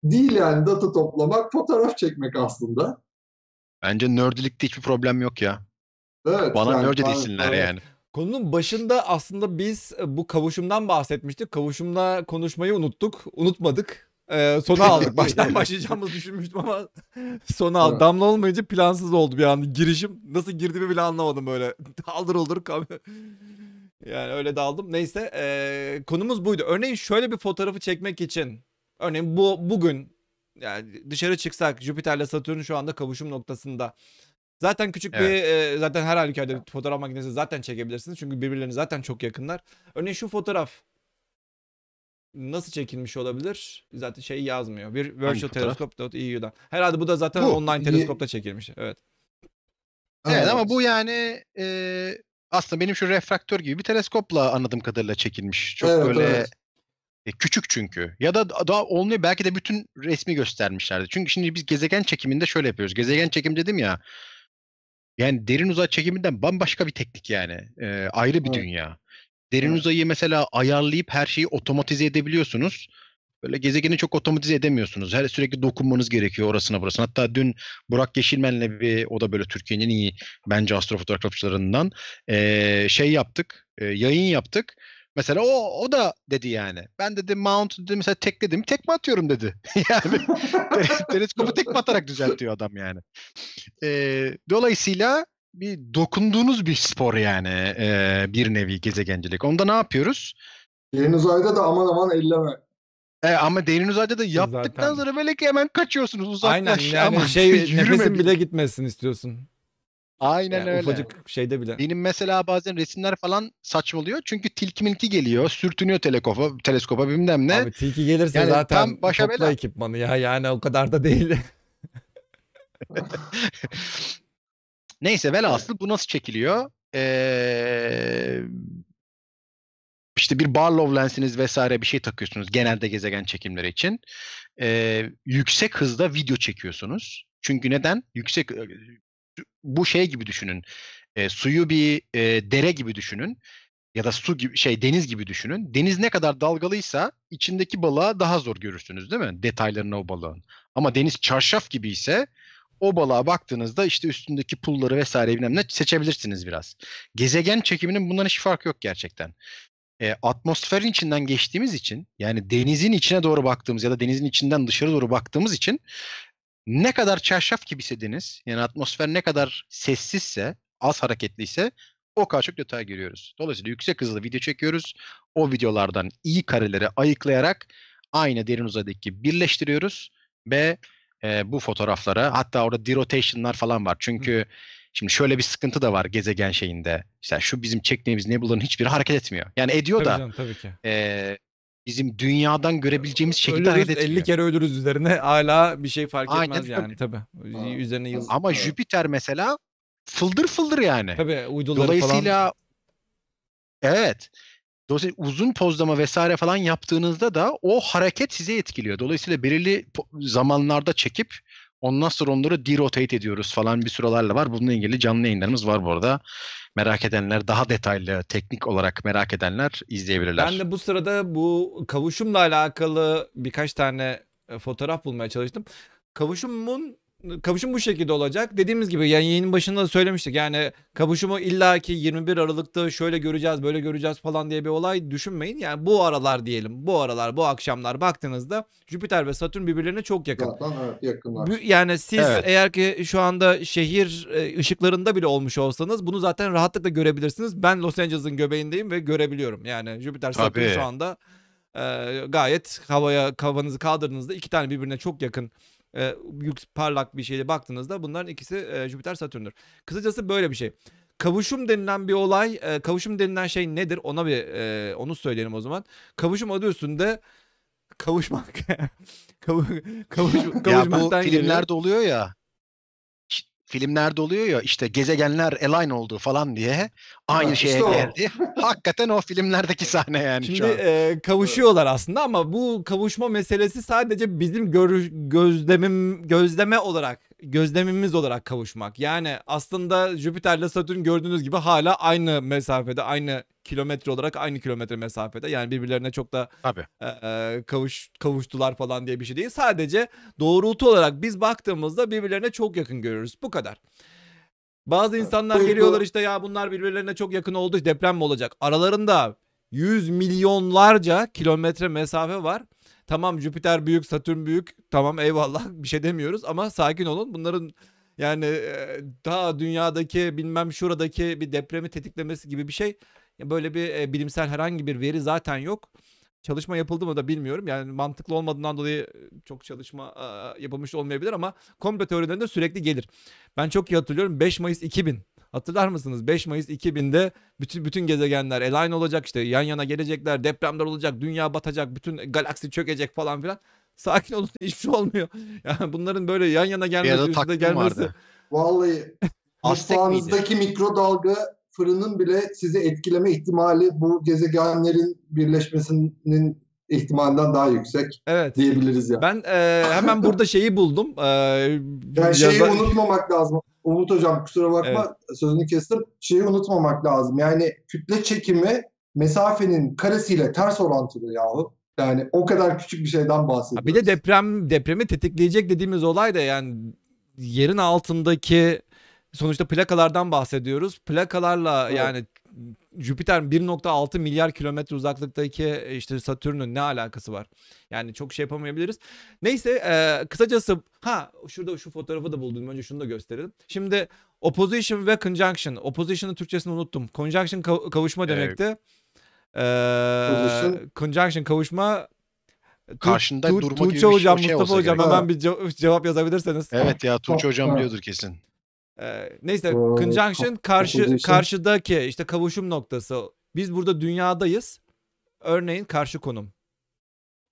Değil yani data toplamak, fotoğraf çekmek aslında. Bence nerdlikte hiçbir problem yok ya. Evet. Bana yani nerdy desinler evet. yani. Konunun başında aslında biz e, bu kavuşumdan bahsetmiştik. Kavuşumda konuşmayı unuttuk. Unutmadık. Ee, sona aldık. Baştan başlayacağımızı düşünmüştüm ama sona aldık. Evet. Damla olmayınca plansız oldu bir anda. Girişim nasıl girdiğimi bile anlamadım böyle. Aldır olur kam- Yani öyle daldım. Neyse ee, konumuz buydu. Örneğin şöyle bir fotoğrafı çekmek için örneğin bu bugün yani dışarı çıksak Jüpiter'le Satürn şu anda kavuşum noktasında. Zaten küçük bir e, zaten her halükarda fotoğraf makinesi zaten çekebilirsiniz. Çünkü birbirlerine zaten çok yakınlar. Örneğin şu fotoğraf. Nasıl çekilmiş olabilir? Zaten şey yazmıyor. Bir fotoğraf? virtualtelescope.eu'dan. Herhalde bu da zaten Bu. online teleskopta çekilmiş. Evet. Evet ama bu yani e, aslında benim şu refraktör gibi bir teleskopla anladığım kadarıyla çekilmiş. Çok Evet, böyle evet. e, küçük çünkü. Ya da daha olmuyor belki de bütün resmi göstermişlerdi. Çünkü şimdi biz gezegen çekiminde şöyle yapıyoruz. Gezegen çekim dedim ya. Yani derin uzay çekiminden bambaşka bir teknik yani. E, ayrı bir Evet. dünya. Derin Evet. uzayı mesela ayarlayıp her şeyi otomatize edebiliyorsunuz. Böyle gezegeni çok otomatize edemiyorsunuz. Her sürekli dokunmanız gerekiyor orasına burasına. Hatta dün Burak Yeşilmen'le bir o da böyle Türkiye'nin en iyi bence astrofotoğrafçılarından eee, şey yaptık. eee, yayın yaptık. Mesela o o da dedi yani. Ben dedi mount dedi mesela tekledim. Tekme atıyorum dedi. yani te- teleskopu tekme atarak düzeltiyor adam yani. Eee, dolayısıyla bir dokunduğunuz bir spor yani eee, bir nevi gezegencilik. Onda ne yapıyoruz? Derin uzayda da aman aman elleme. E, ama derin uzayda da yaptıktan Zaten. sonra böyle ki hemen kaçıyorsunuz uzaklaş. Aynen yani şey nefesin bile. bile gitmesin istiyorsun. Aynen Yani öyle. ufacık şeyde bile. Benim mesela bazen resimler falan saçmalıyor. Çünkü tilki milki geliyor. Sürtünüyor teleskopa, teleskopa bilmem ne. Abi tilki gelirse Yani zaten tam başa topla bela. ekipmanı ya yani o kadar da değil. Neyse velhasıl bu nasıl çekiliyor? Ee, işte bir Barlow lensiniz vesaire bir şey takıyorsunuz genelde gezegen çekimleri için. Ee, yüksek hızda video çekiyorsunuz. Çünkü neden? Yüksek bu şey gibi düşünün. Ee, suyu bir e, dere gibi düşünün ya da su gibi şey deniz gibi düşünün. Deniz ne kadar dalgalıysa içindeki balığa daha zor görürsünüz değil mi? Detaylarını o balığın. Ama deniz çarşaf gibi ise o balığa baktığınızda işte üstündeki pulları vesaire bilmem ne seçebilirsiniz biraz. Gezegen çekiminin bundan hiç farkı yok gerçekten. E, atmosferin içinden geçtiğimiz için yani denizin içine doğru baktığımız ya da denizin içinden dışarı doğru baktığımız için ne kadar çarşaf gibiyse deniz yani atmosfer ne kadar sessizse az hareketliyse o kadar çok detay görüyoruz. Dolayısıyla yüksek hızlı video çekiyoruz. O videolardan iyi kareleri ayıklayarak aynı derin uzaydaki birleştiriyoruz ve e, bu fotoğraflara hatta orada derotation'lar falan var. Çünkü şimdi şöyle bir sıkıntı da var gezegen şeyinde. İşte şu bizim çektiğimiz nebulaların hiçbiri hareket etmiyor. Yani ediyor tabii da canım tabii ki. e, bizim dünyadan görebileceğimiz şekilde Ölürüz hareket 50 etmiyor. kere ölürüz üzerine hala bir şey fark Aynen etmez yani tabii. Aa, Üzerine yıl. Ama Evet. Jüpiter mesela fıldır fıldır yani. Tabii uyduları Dolayısıyla falan. evet. Dolayısıyla uzun pozlama vesaire falan yaptığınızda da o hareket size etkiliyor. Dolayısıyla belirli zamanlarda çekip ondan sonra onları derotate ediyoruz falan bir sürelerle var. Bununla ilgili canlı yayınlarımız var bu arada. Merak edenler daha detaylı teknik olarak merak edenler izleyebilirler. Ben de bu sırada bu kavuşumla alakalı birkaç tane e, fotoğraf bulmaya çalıştım. Kavuşumun kavuşum bu şekilde olacak. Dediğimiz gibi yani yayının başında da söylemiştik. Yani kavuşumu illaki 21 Aralık'ta şöyle göreceğiz, böyle göreceğiz falan diye bir olay düşünmeyin. Yani bu aralar diyelim. Bu aralar, bu akşamlar baktığınızda Jüpiter ve Satürn birbirlerine çok yakın. Zaten evet yakınlar. Yani siz Evet. eğer ki şu anda şehir e, ışıklarında bile olmuş olsanız bunu zaten rahatlıkla görebilirsiniz. Ben Los Angeles'ın göbeğindeyim ve görebiliyorum. Yani Jüpiter Satürn Tabii. şu anda e, gayet havaya kafanızı kaldırdığınızda iki tane birbirine çok yakın e, parlak bir şeyle baktığınızda bunların ikisi e, Jüpiter Satürn'dür. Kısacası böyle bir şey. Kavuşum denilen bir olay, e, kavuşum denilen şey nedir? Ona bir e, onu söyleyelim o zaman. Kavuşum adı üstünde kavuşmak. Kavu, kavuş, ya bu kavuşmaktan geliyor. filmlerde oluyor ya filmlerde oluyor ya işte gezegenler align oldu falan diye aynı Ha, şeye işte geldi. Hakikaten o filmlerdeki sahne yani Şimdi şu an. e, kavuşuyorlar aslında ama bu kavuşma meselesi sadece bizim görüş, gözlemim gözleme olarak gözlemimiz olarak kavuşmak. Yani aslında Jüpiter'le Satürn gördüğünüz gibi hala aynı mesafede, aynı kilometre olarak aynı kilometre mesafede. Yani birbirlerine çok da Tabii. e, e, kavuş kavuştular falan diye bir şey değil. Sadece doğrultu olarak biz baktığımızda birbirlerine çok yakın görüyoruz. Bu kadar. Bazı insanlar Bu- geliyorlar işte ya bunlar birbirlerine çok yakın oldu deprem mi olacak? Aralarında 100 milyonlarca kilometre mesafe var. Tamam Jüpiter büyük, Satürn büyük. Tamam eyvallah bir şey demiyoruz ama sakin olun. Bunların yani e, daha dünyadaki bilmem şuradaki bir depremi tetiklemesi gibi bir şey. Böyle bir e, bilimsel herhangi bir veri zaten yok. Çalışma yapıldı mı da bilmiyorum. Yani mantıklı olmadığından dolayı e, çok çalışma yapılmış olmayabilir ama komplo teorilerinde sürekli gelir. Ben çok iyi hatırlıyorum 5 Mayıs 2000 Hatırlar mısınız? 5 Mayıs 2000'de bütün bütün gezegenler align olacak işte yan yana gelecekler, depremler olacak, dünya batacak, bütün galaksi çökecek falan filan. Sakin olun hiçbir şey olmuyor. Yani bunların böyle yan yana gelmesi, arada üst üste takvim gelmesi. vardı. Vallahi mutfağınızdaki mikrodalga fırının bile sizi etkileme ihtimali bu gezegenlerin birleşmesinin ihtimalinden daha yüksek Evet. diyebiliriz ya. Ben e, hemen burada şeyi buldum. E, Yani şeyi yaza- unutmamak lazım. Umut hocam kusura bakma sözünü kestim. Şeyi unutmamak lazım. Yani kütle çekimi mesafenin karesiyle ters orantılı yahu. Yani o kadar küçük bir şeyden bahsediyoruz. Bir de deprem depremi tetikleyecek dediğimiz olay da yani yerin altındaki sonuçta plakalardan bahsediyoruz. Plakalarla Evet. yani Jüpiter 1.6 milyar kilometre uzaklıktaki işte Satürn'ün ne alakası var? Yani çok şey yapamayabiliriz. Neyse e, kısacası ha şurada şu fotoğrafı da buldum. Önce şunu da gösterelim. Şimdi opposition ve conjunction. Opposition'ın Türkçesini unuttum. Conjunction kav- kavuşma Evet. demekti. E, Opposition. conjunction kavuşma Karşında Tu- durma gibi Tuğçe bir şey- hocam, şey Mustafa olsa hocam gerek. hemen bir ce- cevap yazabilirseniz. Evet ya Tuğçe hocam biliyordur kesin. Ee, neyse Ee, conjunction karşı opposition. karşıdaki işte kavuşum noktası. Biz burada dünyadayız. Örneğin karşı konum.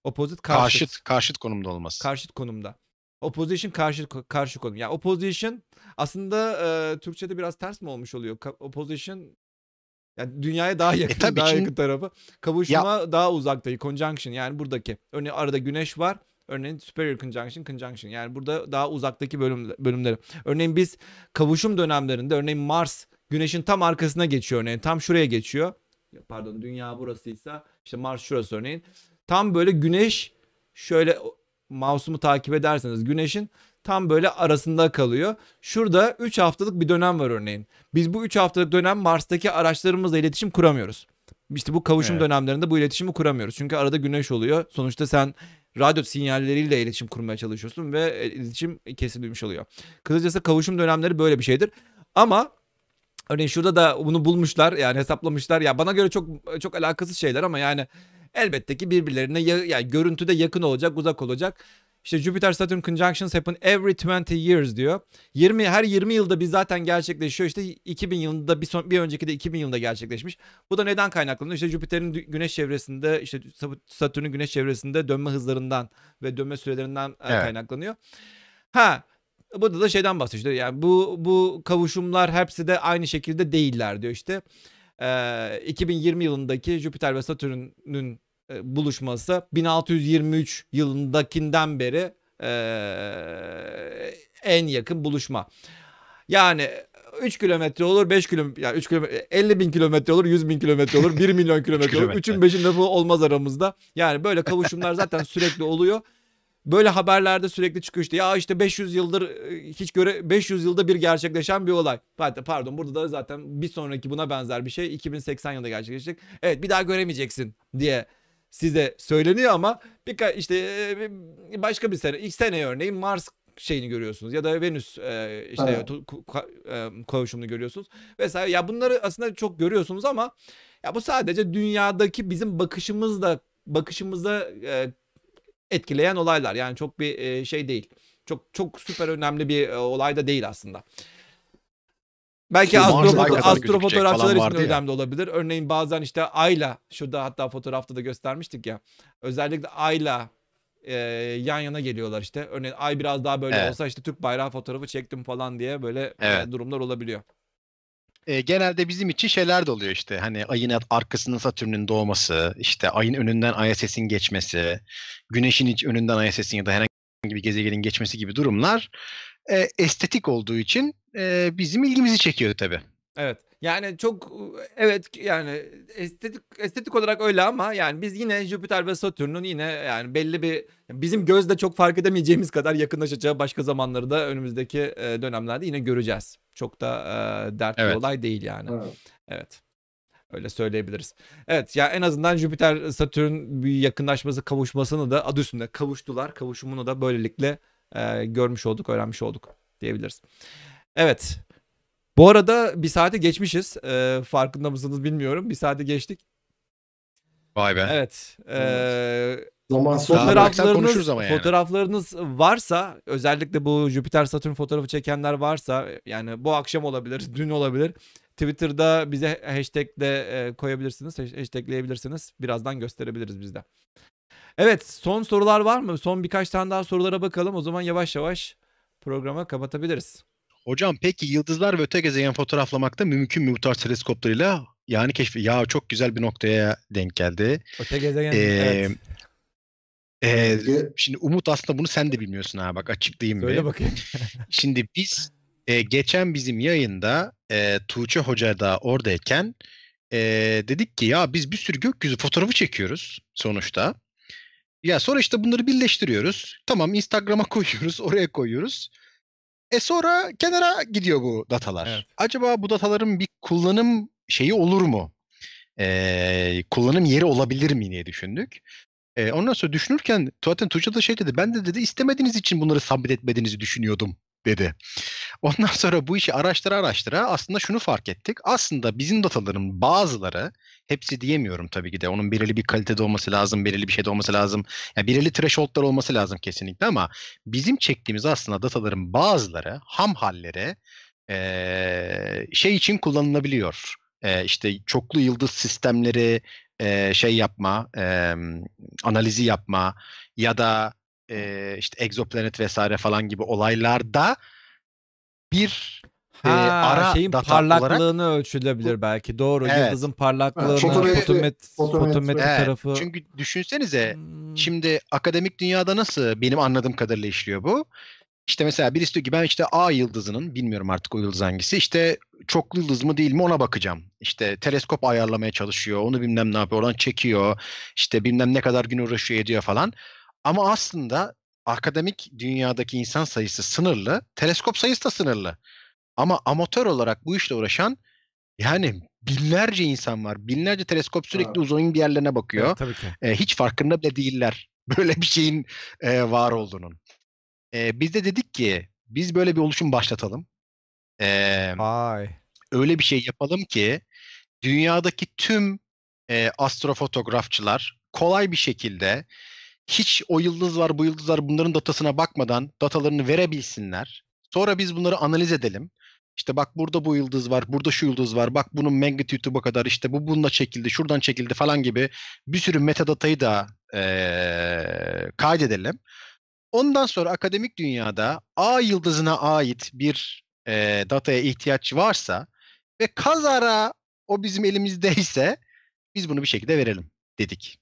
Opposite karşıt. Karşıt, karşıt konumda olması. Karşıt konumda. Opposition karşı karşı konum. Yani opposition aslında e, Türkçe'de biraz ters mi olmuş oluyor? Ka- opposition yani dünyaya daha yakın, tabii daha ki- yakın tarafı. Kavuşma daha uzaktayı. Conjunction yani buradaki. Örneğin arada güneş var. Örneğin superior conjunction, conjunction. Yani burada daha uzaktaki bölüm, bölümleri. Örneğin biz kavuşum dönemlerinde örneğin Mars güneşin tam arkasına geçiyor örneğin. Tam şuraya geçiyor. Pardon dünya burasıysa işte Mars şurası örneğin. Tam böyle güneş şöyle mouse'umu takip ederseniz güneşin tam böyle arasında kalıyor. Şurada 3 haftalık bir dönem var örneğin. Biz bu 3 haftalık dönem Mars'taki araçlarımızla iletişim kuramıyoruz. İşte bu kavuşum Evet. dönemlerinde bu iletişimi kuramıyoruz. Çünkü arada güneş oluyor. Sonuçta sen radyo sinyalleriyle iletişim kurmaya çalışıyorsun ve e, iletişim kesilmiş oluyor. Kısacası kavuşum dönemleri böyle bir şeydir. Ama örneğin şurada da bunu bulmuşlar yani hesaplamışlar. Ya bana göre çok çok alakasız şeyler ama yani elbette ki birbirlerine ya- yani görüntüde yakın olacak, uzak olacak. İşte Jupiter Saturn conjunctions happen every 20 years diyor. 20 her 20 yılda bir zaten gerçekleşiyor. İşte 2000 yılında bir son bir önceki de 2000 yılında gerçekleşmiş. Bu da neden kaynaklanıyor? İşte Jüpiter'in güneş çevresinde işte Satürn'ün güneş çevresinde dönme hızlarından ve dönme sürelerinden e, Evet. kaynaklanıyor. Ha burada da şeyden bahsediyor. işte. Yani bu bu kavuşumlar hepsi de aynı şekilde değiller diyor işte. Ee, 2020 yılındaki Jüpiter ve Satürn'ün buluşması 1623 yılındakinden beri e, en yakın buluşma. Yani 3 kilometre olur 5 kilometre yani 3 kilometre 50 bin kilometre olur 100 bin kilometre olur 1 milyon kilometre olur kilometre. 3'ün 5'in lafı olmaz aramızda. Yani böyle kavuşumlar zaten sürekli oluyor. Böyle haberlerde sürekli çıkıyor işte ya işte 500 yıldır e, hiç göre 500 yılda bir gerçekleşen bir olay. Pardon burada da zaten bir sonraki buna benzer bir şey 2080 yılında gerçekleşecek. Evet bir daha göremeyeceksin diye size söyleniyor ama bir işte başka bir sene ilk sene örneğin Mars şeyini görüyorsunuz ya da Venüs e, işte Evet. e, kavuşumunu görüyorsunuz vesaire. Ya bunları aslında çok görüyorsunuz ama ya bu sadece dünyadaki bizim bakışımızla bakışımıza e, etkileyen olaylar. Yani çok bir e, şey değil. Çok çok süper önemli bir e, olay da değil aslında. Belki Mars astro, ay kadar gözükecek astrofotoğrafçılar için vardı ya. önemli olabilir. Örneğin bazen işte Ay'la şurada hatta fotoğrafta da göstermiştik ya. Özellikle Ay'la e, yan yana geliyorlar işte. Örneğin Ay biraz daha böyle Evet. olsa işte Türk bayrağı fotoğrafı çektim falan diye böyle e, Evet. durumlar olabiliyor. E, genelde bizim için şeyler de oluyor işte. Hani ayın arkasından Satürn'ün doğması, işte ayın önünden ISS'in geçmesi, güneşin hiç önünden ISS'in ya da herhangi bir gezegenin geçmesi gibi durumlar e, estetik olduğu için e, bizim ilgimizi çekiyor tabii. Evet. Yani çok evet yani estetik estetik olarak öyle ama yani biz yine Jüpiter ve Satürn'ün yine yani belli bir bizim gözle çok fark edemeyeceğimiz kadar yakınlaşacağı başka zamanları da önümüzdeki e, dönemlerde yine göreceğiz. Çok da e, dert bir Evet. olay değil yani. Evet. Evet. Öyle söyleyebiliriz. Evet ya en azından Jüpiter Satürn bir yakınlaşması kavuşmasını da adı üstünde kavuştular. Kavuşumunu da böylelikle e, görmüş olduk, öğrenmiş olduk diyebiliriz. Evet. Bu arada bir saate geçmişiz. E, farkında mısınız bilmiyorum. Bir saate geçtik. Vay be. Evet. e, Zaman Fotoğraflarınız, ama yani. fotoğraflarınız varsa özellikle bu Jüpiter Satürn fotoğrafı çekenler varsa yani bu akşam olabilir, dün olabilir. Twitter'da bize hashtagle e, koyabilirsiniz, hash- hashtagleyebilirsiniz. Birazdan gösterebiliriz biz de. Evet, son sorular var mı? Son birkaç tane daha sorulara bakalım. O zaman yavaş yavaş programı kapatabiliriz. Hocam peki yıldızlar ve öte gezegen fotoğraflamakta mümkün mü bu tarz teleskoplarıyla? Yani keşfi ya çok güzel bir noktaya denk geldi. Öte gezegen, Ee, evet. Ge- şimdi Umut aslında bunu sen de bilmiyorsun ha bak açıklayayım bir. Söyle bakayım. Şimdi biz e, geçen bizim yayında e, Tuğçe Hoca da oradayken e, dedik ki ya biz bir sürü gökyüzü fotoğrafı çekiyoruz sonuçta. Ya sonra işte bunları birleştiriyoruz. Tamam Instagram'a koyuyoruz, oraya koyuyoruz. E sonra kenara gidiyor bu datalar. Evet. Acaba bu dataların bir kullanım şeyi olur mu? E, kullanım yeri olabilir mi diye düşündük. E, ondan sonra düşünürken zaten Tuğçe da şey dedi. Ben de dedi istemediğiniz için bunları submit etmediğinizi düşünüyordum dedi. Ondan sonra bu işi araştıra araştıra aslında şunu fark ettik. Aslında bizim dataların bazıları hepsi diyemiyorum tabii ki de. Onun belirli bir kalitede olması lazım, belirli bir şeyde olması lazım. Yani belirli thresholdlar olması lazım kesinlikle ama bizim çektiğimiz aslında dataların bazıları ham halleri eee, şey için kullanılabiliyor. Eee işte çoklu yıldız sistemleri eee, şey yapma, eee, analizi yapma ya da eee, işte egzoplanet vesaire falan gibi olaylarda bir e, ara şeyin data olarak parlaklığını ölçülebilir belki. Doğru. Evet. Yıldızın parlaklığını, fotometri- fotomet, fotometri. fotometri Evet, tarafı. çünkü düşünsenize Hmm. Şimdi akademik dünyada nasıl benim anladığım kadarıyla işliyor bu? İşte mesela birisi diyor ki ben işte A yıldızının bilmiyorum artık o yıldız hangisi işte çoklu yıldız mı değil mi ona bakacağım. İşte teleskop ayarlamaya çalışıyor onu bilmem ne yapıyor oradan çekiyor işte bilmem ne kadar gün uğraşıyor ediyor falan. Ama aslında akademik dünyadaki insan sayısı sınırlı teleskop sayısı da sınırlı. Ama amatör olarak bu işle uğraşan yani binlerce insan var. Binlerce teleskop sürekli Evet. uzayın bir yerlerine bakıyor Evet, tabii ki. e, hiç farkında bile değiller böyle bir şeyin e, var olduğunun. E, biz de dedik ki biz böyle bir oluşum başlatalım. E, Vay. öyle bir şey yapalım ki dünyadaki tüm e, astrofotoğrafçılar kolay bir şekilde hiç o yıldız var bu yıldız var bunların datasına bakmadan datalarını verebilsinler. Sonra biz bunları analiz edelim. İşte bak burada bu yıldız var, burada şu yıldız var, bak bunun magnitude'u bu kadar, işte bu bununla çekildi, şuradan çekildi falan gibi bir sürü metadatayı da eee kaydedelim. Ondan sonra akademik dünyada A yıldızına ait bir eee, dataya ihtiyaç varsa ve kazara o bizim elimizdeyse biz bunu bir şekilde verelim dedik.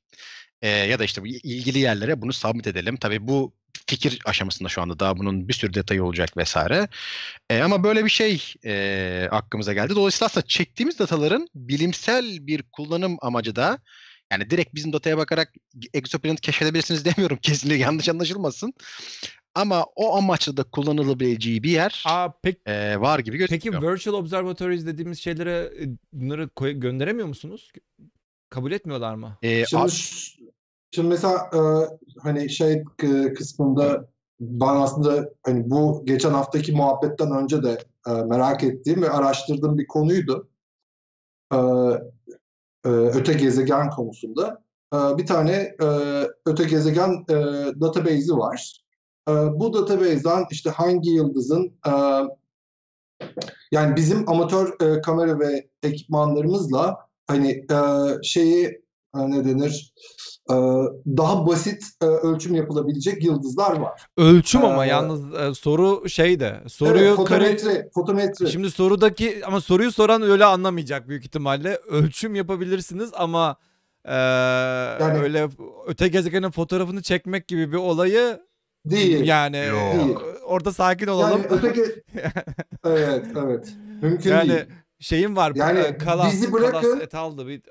Eee, ya da işte bu ilgili yerlere bunu submit edelim. Tabii bu fikir aşamasında şu anda daha bunun bir sürü detayı olacak vesaire. E, ama böyle bir şey e, aklımıza geldi. Dolayısıyla aslında çektiğimiz dataların bilimsel bir kullanım amacı da yani direkt bizim dataya bakarak egzoplanet keşfedebilirsiniz demiyorum kesinlikle yanlış anlaşılmasın. Ama o amaçla da kullanılabileceği bir yer Aa, pek, e, var gibi peki gözüküyor. virtual observatories dediğimiz şeylere e, bunları koy- gönderemiyor musunuz? Kabul etmiyorlar mı? E, Şimdi, şimdi mesela e, hani şey k- kısmında ben aslında hani bu geçen haftaki muhabbetten önce de e, merak ettiğim ve araştırdığım bir konuydu. E, e, öte gezegen konusunda. E, bir tane e, öte gezegen e, database'i var. E, bu database'den işte hangi yıldızın e, yani bizim amatör e, kamera ve ekipmanlarımızla hani e, şeyi e, ne denir e, daha basit e, ölçüm yapılabilecek yıldızlar var. Ölçüm ama Ee, yalnız e, soru şey de soruyu evet, kare- fotometre, fotometre. Şimdi sorudaki ama soruyu soran öyle anlamayacak büyük ihtimalle. Ölçüm yapabilirsiniz ama e, öyle öte gezegenin fotoğrafını çekmek gibi bir olayı değil. yani e, orada sakin olalım. Yani öteki evet evet mümkün Yani değil. şeyin var. Yani Yani Kalas, bizi Kalas bırakın- et aldı. Bir,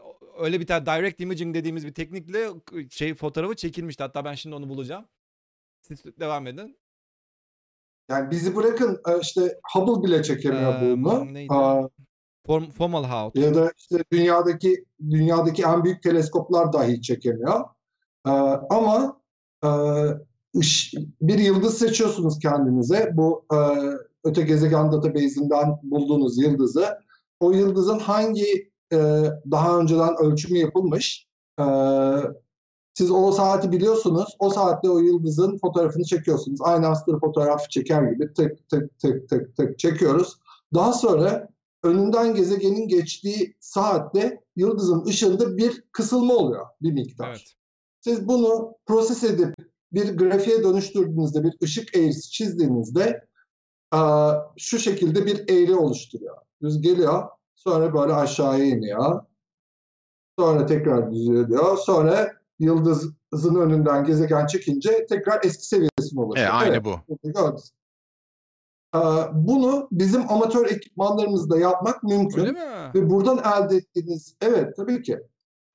öyle bir tane direct imaging dediğimiz bir teknikle şey fotoğrafı çekilmişti. Hatta ben şimdi onu bulacağım. Siz devam edin. Yani bizi bırakın e, işte Hubble bile çekemiyor Ee, bunu. neydi? Aa, Form, formal Hout. ya da işte dünyadaki dünyadaki en büyük teleskoplar dahi çekemiyor. Ee, ama e, bir yıldız seçiyorsunuz kendinize. Bu e, öte gezegen database'inden bulduğunuz yıldızı. O yıldızın hangi e, daha önceden ölçümü yapılmış e, Siz o saati biliyorsunuz. O saatte o yıldızın fotoğrafını çekiyorsunuz. Aynı astro fotoğraf çeker gibi tık tık tık tık tık çekiyoruz. Daha sonra önünden gezegenin geçtiği saatte yıldızın ışığında bir kısılma oluyor bir miktar. Evet. Siz bunu proses edip bir grafiğe dönüştürdüğünüzde, bir ışık eğrisi çizdiğinizde aa, şu şekilde bir eğri oluşturuyor. Düz geliyor, sonra böyle aşağıya iniyor. Sonra tekrar düzeliyor. Sonra yıldızın önünden gezegen çekince tekrar eski seviyesine E, ulaşıyor. aynı Evet, bu. Aa, Bunu bizim amatör ekipmanlarımızda yapmak mümkün. Öyle mi? Ve buradan elde ettiğiniz, evet tabii ki.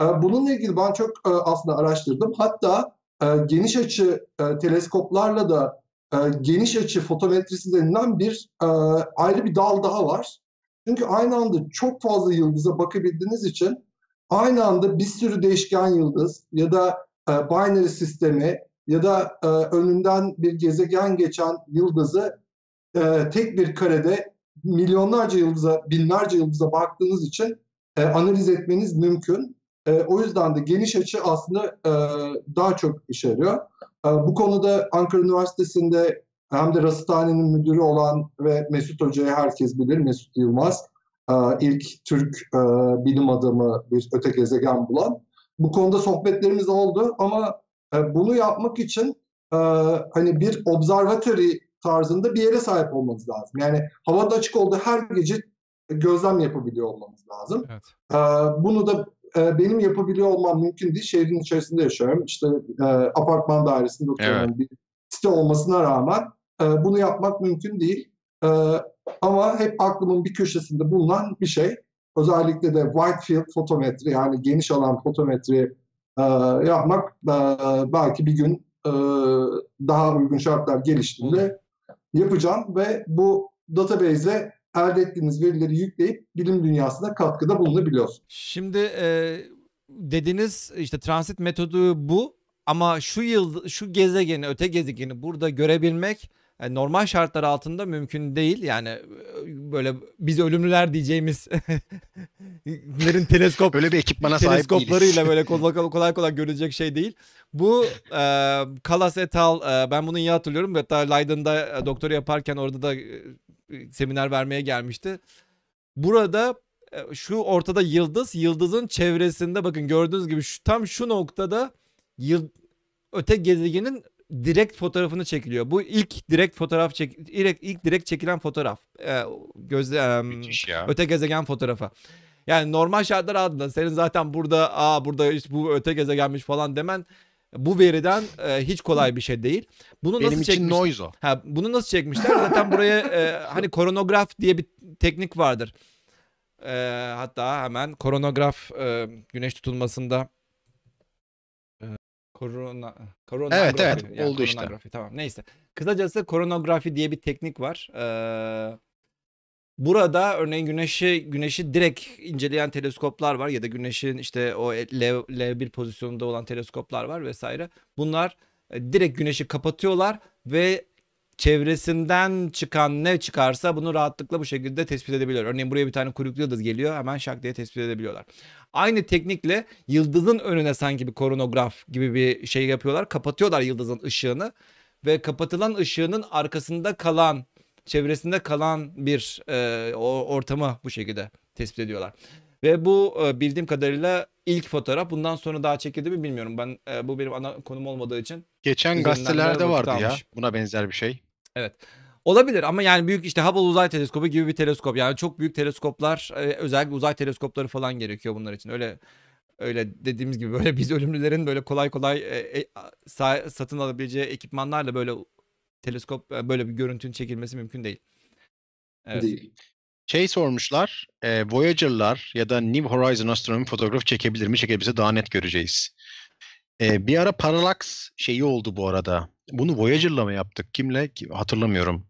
Ee, Bununla ilgili ben çok e, aslında araştırdım. Hatta e, geniş açı e, teleskoplarla da e, geniş açı fotometrisi denilen bir e, ayrı bir dal daha var. Çünkü aynı anda çok fazla yıldıza bakabildiğiniz için aynı anda bir sürü değişken yıldız ya da e, binary sistemi ya da e, önünden bir gezegen geçen yıldızı e, tek bir karede milyonlarca yıldıza, binlerce yıldıza baktığınız için e, analiz etmeniz mümkün. E, o yüzden de geniş açı aslında e, daha çok işe yarıyor. E, bu konuda Ankara Üniversitesi'nde hem de Rasathane'nin müdürü olan ve Mesut Hoca'yı herkes bilir, Mesut Yılmaz. e, ilk Türk e, bilim adamı bir öte gezegen bulan. Bu konuda sohbetlerimiz oldu ama e, bunu yapmak için hani bir observatory tarzında bir yere sahip olmanız lazım. Yani havada açık olduğu her gece gözlem yapabiliyor olmanız lazım. Evet. Bunu da benim yapabiliyor olmam mümkün değil. Şehrin içerisinde yaşıyorum. İşte apartman dairesinde oturuyorum. Bir site olmasına rağmen bunu yapmak mümkün değil. E, ama hep aklımın bir köşesinde bulunan bir şey. Özellikle de wide field fotometri yani geniş alan fotometri e, yapmak e, belki bir gün e, daha uygun şartlar geliştiğinde yapacağım ve bu database'e elde ettiğiniz verileri yükleyip bilim dünyasına katkıda bulunabiliyorsunuz. Şimdi e, dediğiniz işte transit metodu bu ama şu yıl şu gezegeni öte gezegeni burada görebilmek e, normal şartlar altında mümkün değil. Yani e, böyle biz ölümlüler diyeceğimiz lerin teleskop Böyle bir ekipmana sahip teleskoplarıyla böyle kolay kolay kolay görülecek şey değil. Bu e, Kalas et al e, ben bunu iyi hatırlıyorum. Hatta Leiden'da e, doktora yaparken orada da e, seminer vermeye gelmişti. Burada e, şu ortada yıldız, yıldızın çevresinde bakın gördüğünüz gibi şu, tam şu noktada yıl, öte gezegenin direkt fotoğrafını çekiliyor. Bu ilk direkt fotoğraf çek ilk, ilk direkt çekilen fotoğraf. E, gözle ya. öte gezegen fotoğrafı. Yani normal şartlar altında senin zaten burada aa burada işte bu öte gezegenmiş falan demen bu veriden e, hiç kolay bir şey değil. Bunu Benim nasıl için çekmiş? noise o. Ha, bunu nasıl çekmişler? Zaten buraya e, hani koronograf diye bir teknik vardır. E, hatta hemen koronograf e, güneş tutulmasında e, korona koronografi. Evet, evet, Yani oldu işte. Tamam neyse. Kısacası koronografi diye bir teknik var. E, burada örneğin güneşi güneşi direkt inceleyen teleskoplar var ya da güneşin işte o L, L1 pozisyonunda olan teleskoplar var vesaire. Bunlar e, direkt güneşi kapatıyorlar ve çevresinden çıkan ne çıkarsa bunu rahatlıkla bu şekilde tespit edebiliyor. Örneğin buraya bir tane kuyruklu yıldız geliyor hemen şak diye tespit edebiliyorlar. Aynı teknikle yıldızın önüne sanki bir koronograf gibi bir şey yapıyorlar. Kapatıyorlar yıldızın ışığını ve kapatılan ışığının arkasında kalan çevresinde kalan bir e, o ortamı bu şekilde tespit ediyorlar. Ve bu e, bildiğim kadarıyla ilk fotoğraf. Bundan sonra daha çekildi mi bilmiyorum. Ben e, bu benim ana konum olmadığı için Geçen gazetelerde vardı ya almış. buna benzer bir şey. Olabilir ama yani büyük işte Hubble Uzay Teleskobu gibi bir teleskop. Yani çok büyük teleskoplar, e, özellikle uzay teleskopları falan gerekiyor bunlar için. Öyle öyle dediğimiz gibi böyle biz ölümlülerin böyle kolay kolay e, e, sa- satın alabileceği ekipmanlarla böyle teleskop böyle bir görüntünün çekilmesi mümkün değil. Evet. Değil. Şey sormuşlar, e, Voyager'lar ya da New Horizon astronomi fotoğraf çekebilir mi? Çekebilirse daha net göreceğiz. E, bir ara Parallax şeyi oldu bu arada. Bunu Voyager'la mı yaptık? Kimle? Ki- Hatırlamıyorum.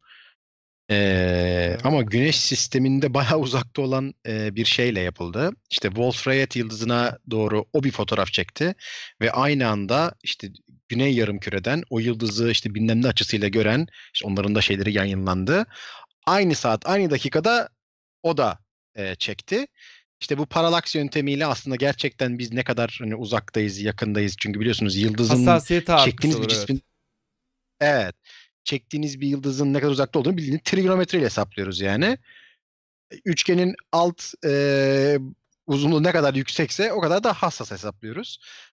E, ama Güneş sisteminde bayağı uzakta olan e, bir şeyle yapıldı. İşte Wolf-Rayet yıldızına doğru o bir fotoğraf çekti ve aynı anda işte Güney Yarımküre'den o yıldızı işte bilmem ne açısıyla gören, işte onların da şeyleri yayınlandı. Aynı saat, aynı dakikada o da e, çekti. İşte bu paralaks yöntemiyle aslında gerçekten biz ne kadar hani uzaktayız, yakındayız. Çünkü biliyorsunuz yıldızın çektiğiniz olur, bir evet. cismin evet. Çektiğiniz bir yıldızın ne kadar uzakta olduğunu bildiğiniz trigonometreyle hesaplıyoruz yani. Üçgenin alt e, uzunluğu ne kadar yüksekse o kadar da hassas hesaplıyoruz.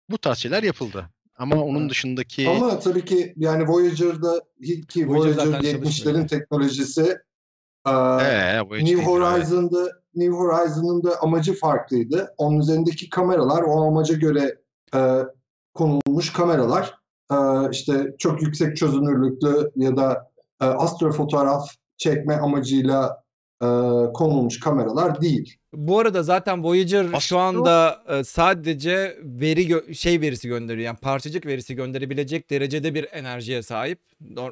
Bu tarz şeyler yapıldı. Ama onun Evet. dışındaki Ama tabii ki yani Voyager'da ki Voyager Voyager zaten 70'lerin çalışmıyor. teknolojisi Ee, New evet. Horizon'da New Horizon'ın da amacı farklıydı. Onun üzerindeki kameralar o amaca göre e, konulmuş kameralar e, işte çok yüksek çözünürlüklü ya da e, astrofotoğraf çekme amacıyla e, konulmuş kameralar değil. Bu arada zaten Voyager şu Aslında- anda e, sadece veri gö- şey verisi gönderiyor. Yani parçacık verisi gönderebilecek derecede bir enerjiye sahip.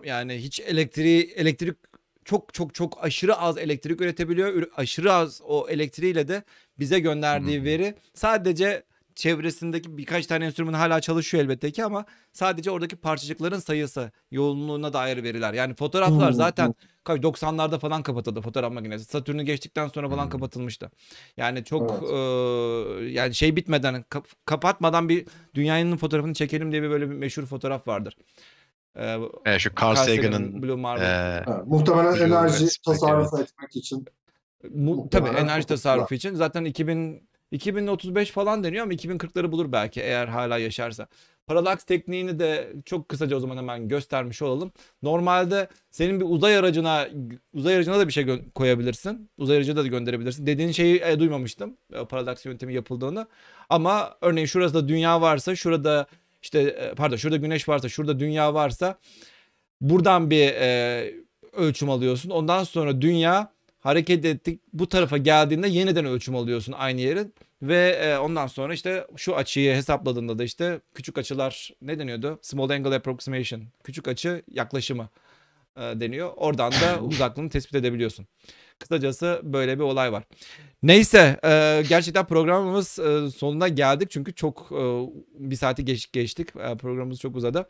Yani hiç elektriği elektrik çok çok çok aşırı az elektrik üretebiliyor. Ür- Aşırı az o elektriğiyle de bize gönderdiği Hmm. veri sadece çevresindeki birkaç tane enstrüman hala çalışıyor elbette ki ama sadece oradaki parçacıkların sayısı, yoğunluğuna dair veriler. Yani fotoğraflar Hmm, zaten kaç 90'larda falan kapatıldı fotoğraf makinesi. Satürn'ü geçtikten sonra falan Hmm. kapatılmıştı. Yani çok Evet. eee, yani şey bitmeden kap- kapatmadan bir dünyanın fotoğrafını çekelim diye bir böyle bir meşhur fotoğraf vardır. Eee, Evet, şu Carl Sagan'ın Blue Marble. e, Evet, muhtemelen Blue enerji Red Spike, tasarruf etmek için. Mu- tabii enerji tasarrufu için zaten 2000 2035 falan deniyor ama 2040'ları bulur belki eğer hala yaşarsa. Paralaks tekniğini de çok kısaca o zaman hemen göstermiş olalım. Normalde senin bir uzay aracına uzay aracına da bir şey gö- koyabilirsin. Uzay aracına da gönderebilirsin. Dediğin şeyi e, duymamıştım. E, paralaks yöntemi yapıldığını. Ama örneğin şurada da dünya varsa, şurada işte e, pardon, şurada güneş varsa, şurada dünya varsa buradan bir e, ölçüm alıyorsun. Ondan sonra dünya hareket ettik bu tarafa geldiğinde yeniden ölçüm alıyorsun aynı yerin ve e, ondan sonra işte şu açıyı hesapladığında da işte küçük açılar ne deniyordu? Small angle approximation. Küçük açı yaklaşımı deniyor. Oradan da uzaklığını tespit edebiliyorsun. Kısacası böyle bir olay var. Neyse e, gerçekten programımız e, sonuna geldik çünkü çok e, bir saati geç, geçtik. E, programımız çok uzadı.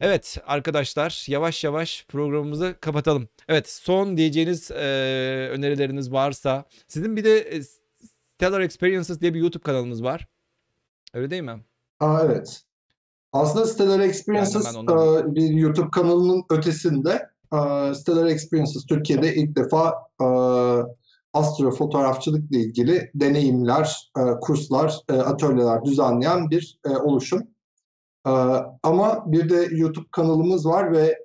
Evet arkadaşlar yavaş yavaş programımızı kapatalım. Evet son diyeceğiniz e, önerileriniz varsa sizin bir de e, Stellar Experiences diye bir YouTube kanalınız var. Öyle değil mi? Aa, evet. Aslında Stellar Experiences ben ondan- e, bir YouTube kanalının ötesinde e, Stellar Experiences Türkiye'de ilk defa e, astrofotoğrafçılıkla ilgili deneyimler, kurslar, atölyeler düzenleyen bir oluşum. Ama bir de YouTube kanalımız var ve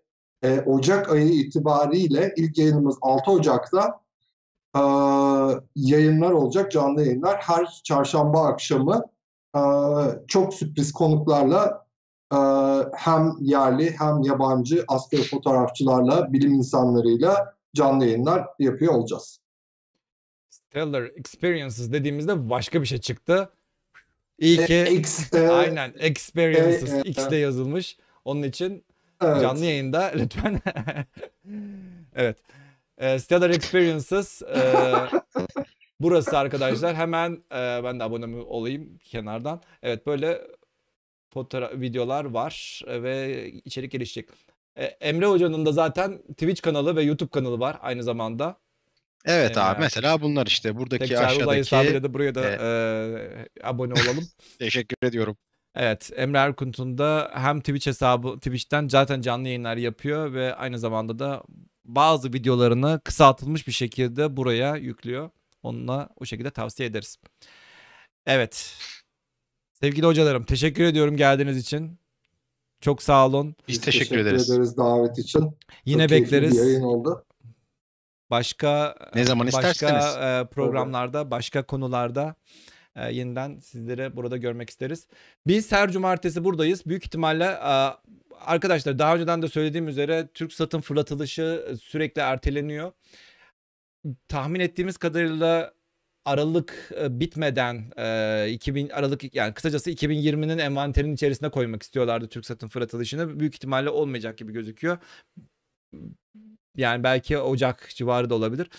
Ocak ayı itibariyle ilk yayınımız 6 Ocak'ta yayınlar olacak, canlı yayınlar. Her çarşamba akşamı çok sürpriz konuklarla e, hem yerli hem yabancı astrofotoğrafçılarla, bilim insanlarıyla canlı yayınlar yapıyor olacağız. Stellar Experiences dediğimizde başka bir şey çıktı. İyi ki E, X, e, aynen Experiences e, e, X'de yazılmış. Onun için evet. canlı yayında lütfen. evet. E, Stellar Experiences e, burası arkadaşlar. Hemen e, ben de abone olayım kenardan. Evet böyle fotoğraf videolar var e, ve içerik gelişecek. E, Emre Hoca'nın da zaten Twitch kanalı ve YouTube kanalı var aynı zamanda. Evet abi Ee, mesela bunlar işte buradaki Tekrar aşağıdaki hesabıyla da buraya da e, e, abone olalım. teşekkür ediyorum. Evet, Emre Erkunt'un da hem Twitch hesabı Twitch'ten zaten canlı yayınlar yapıyor ve aynı zamanda da bazı videolarını kısaltılmış bir şekilde buraya yüklüyor. Onunla o şekilde tavsiye ederiz. Evet. Sevgili hocalarım teşekkür ediyorum geldiğiniz için. Çok sağ olun. Biz teşekkür ederiz. davet için. Yine Çok keyifli bir bekleriz. yayın oldu. Başka Ne zaman başka isterseniz. e, programlarda, başka konularda e, yeniden sizleri burada görmek isteriz. Biz her cumartesi buradayız. Büyük ihtimalle e, arkadaşlar daha önceden de söylediğim üzere TürkSat'ın fırlatılışı sürekli erteleniyor. Tahmin ettiğimiz kadarıyla Aralık e, bitmeden e, 2000 Aralık yani kısacası 2020'nin envanterinin içerisine koymak istiyorlardı TürkSat'ın fırlatılışını. Büyük ihtimalle olmayacak gibi gözüküyor. Yani belki Ocak civarı da olabilir.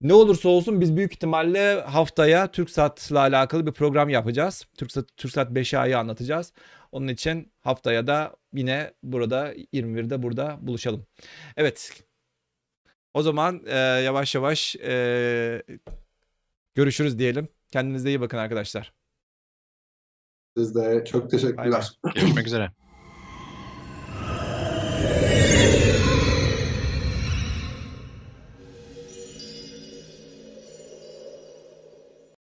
Ne olursa olsun biz büyük ihtimalle haftaya TürkSat'la alakalı bir program yapacağız. TürkSat, TürkSat 5A'yı anlatacağız. Onun için haftaya da yine burada 21'de burada buluşalım. Evet. O zaman e, yavaş yavaş e, Görüşürüz diyelim. Kendinize iyi bakın arkadaşlar. Siz de çok Bay bay. teşekkürler. Görüşmek üzere.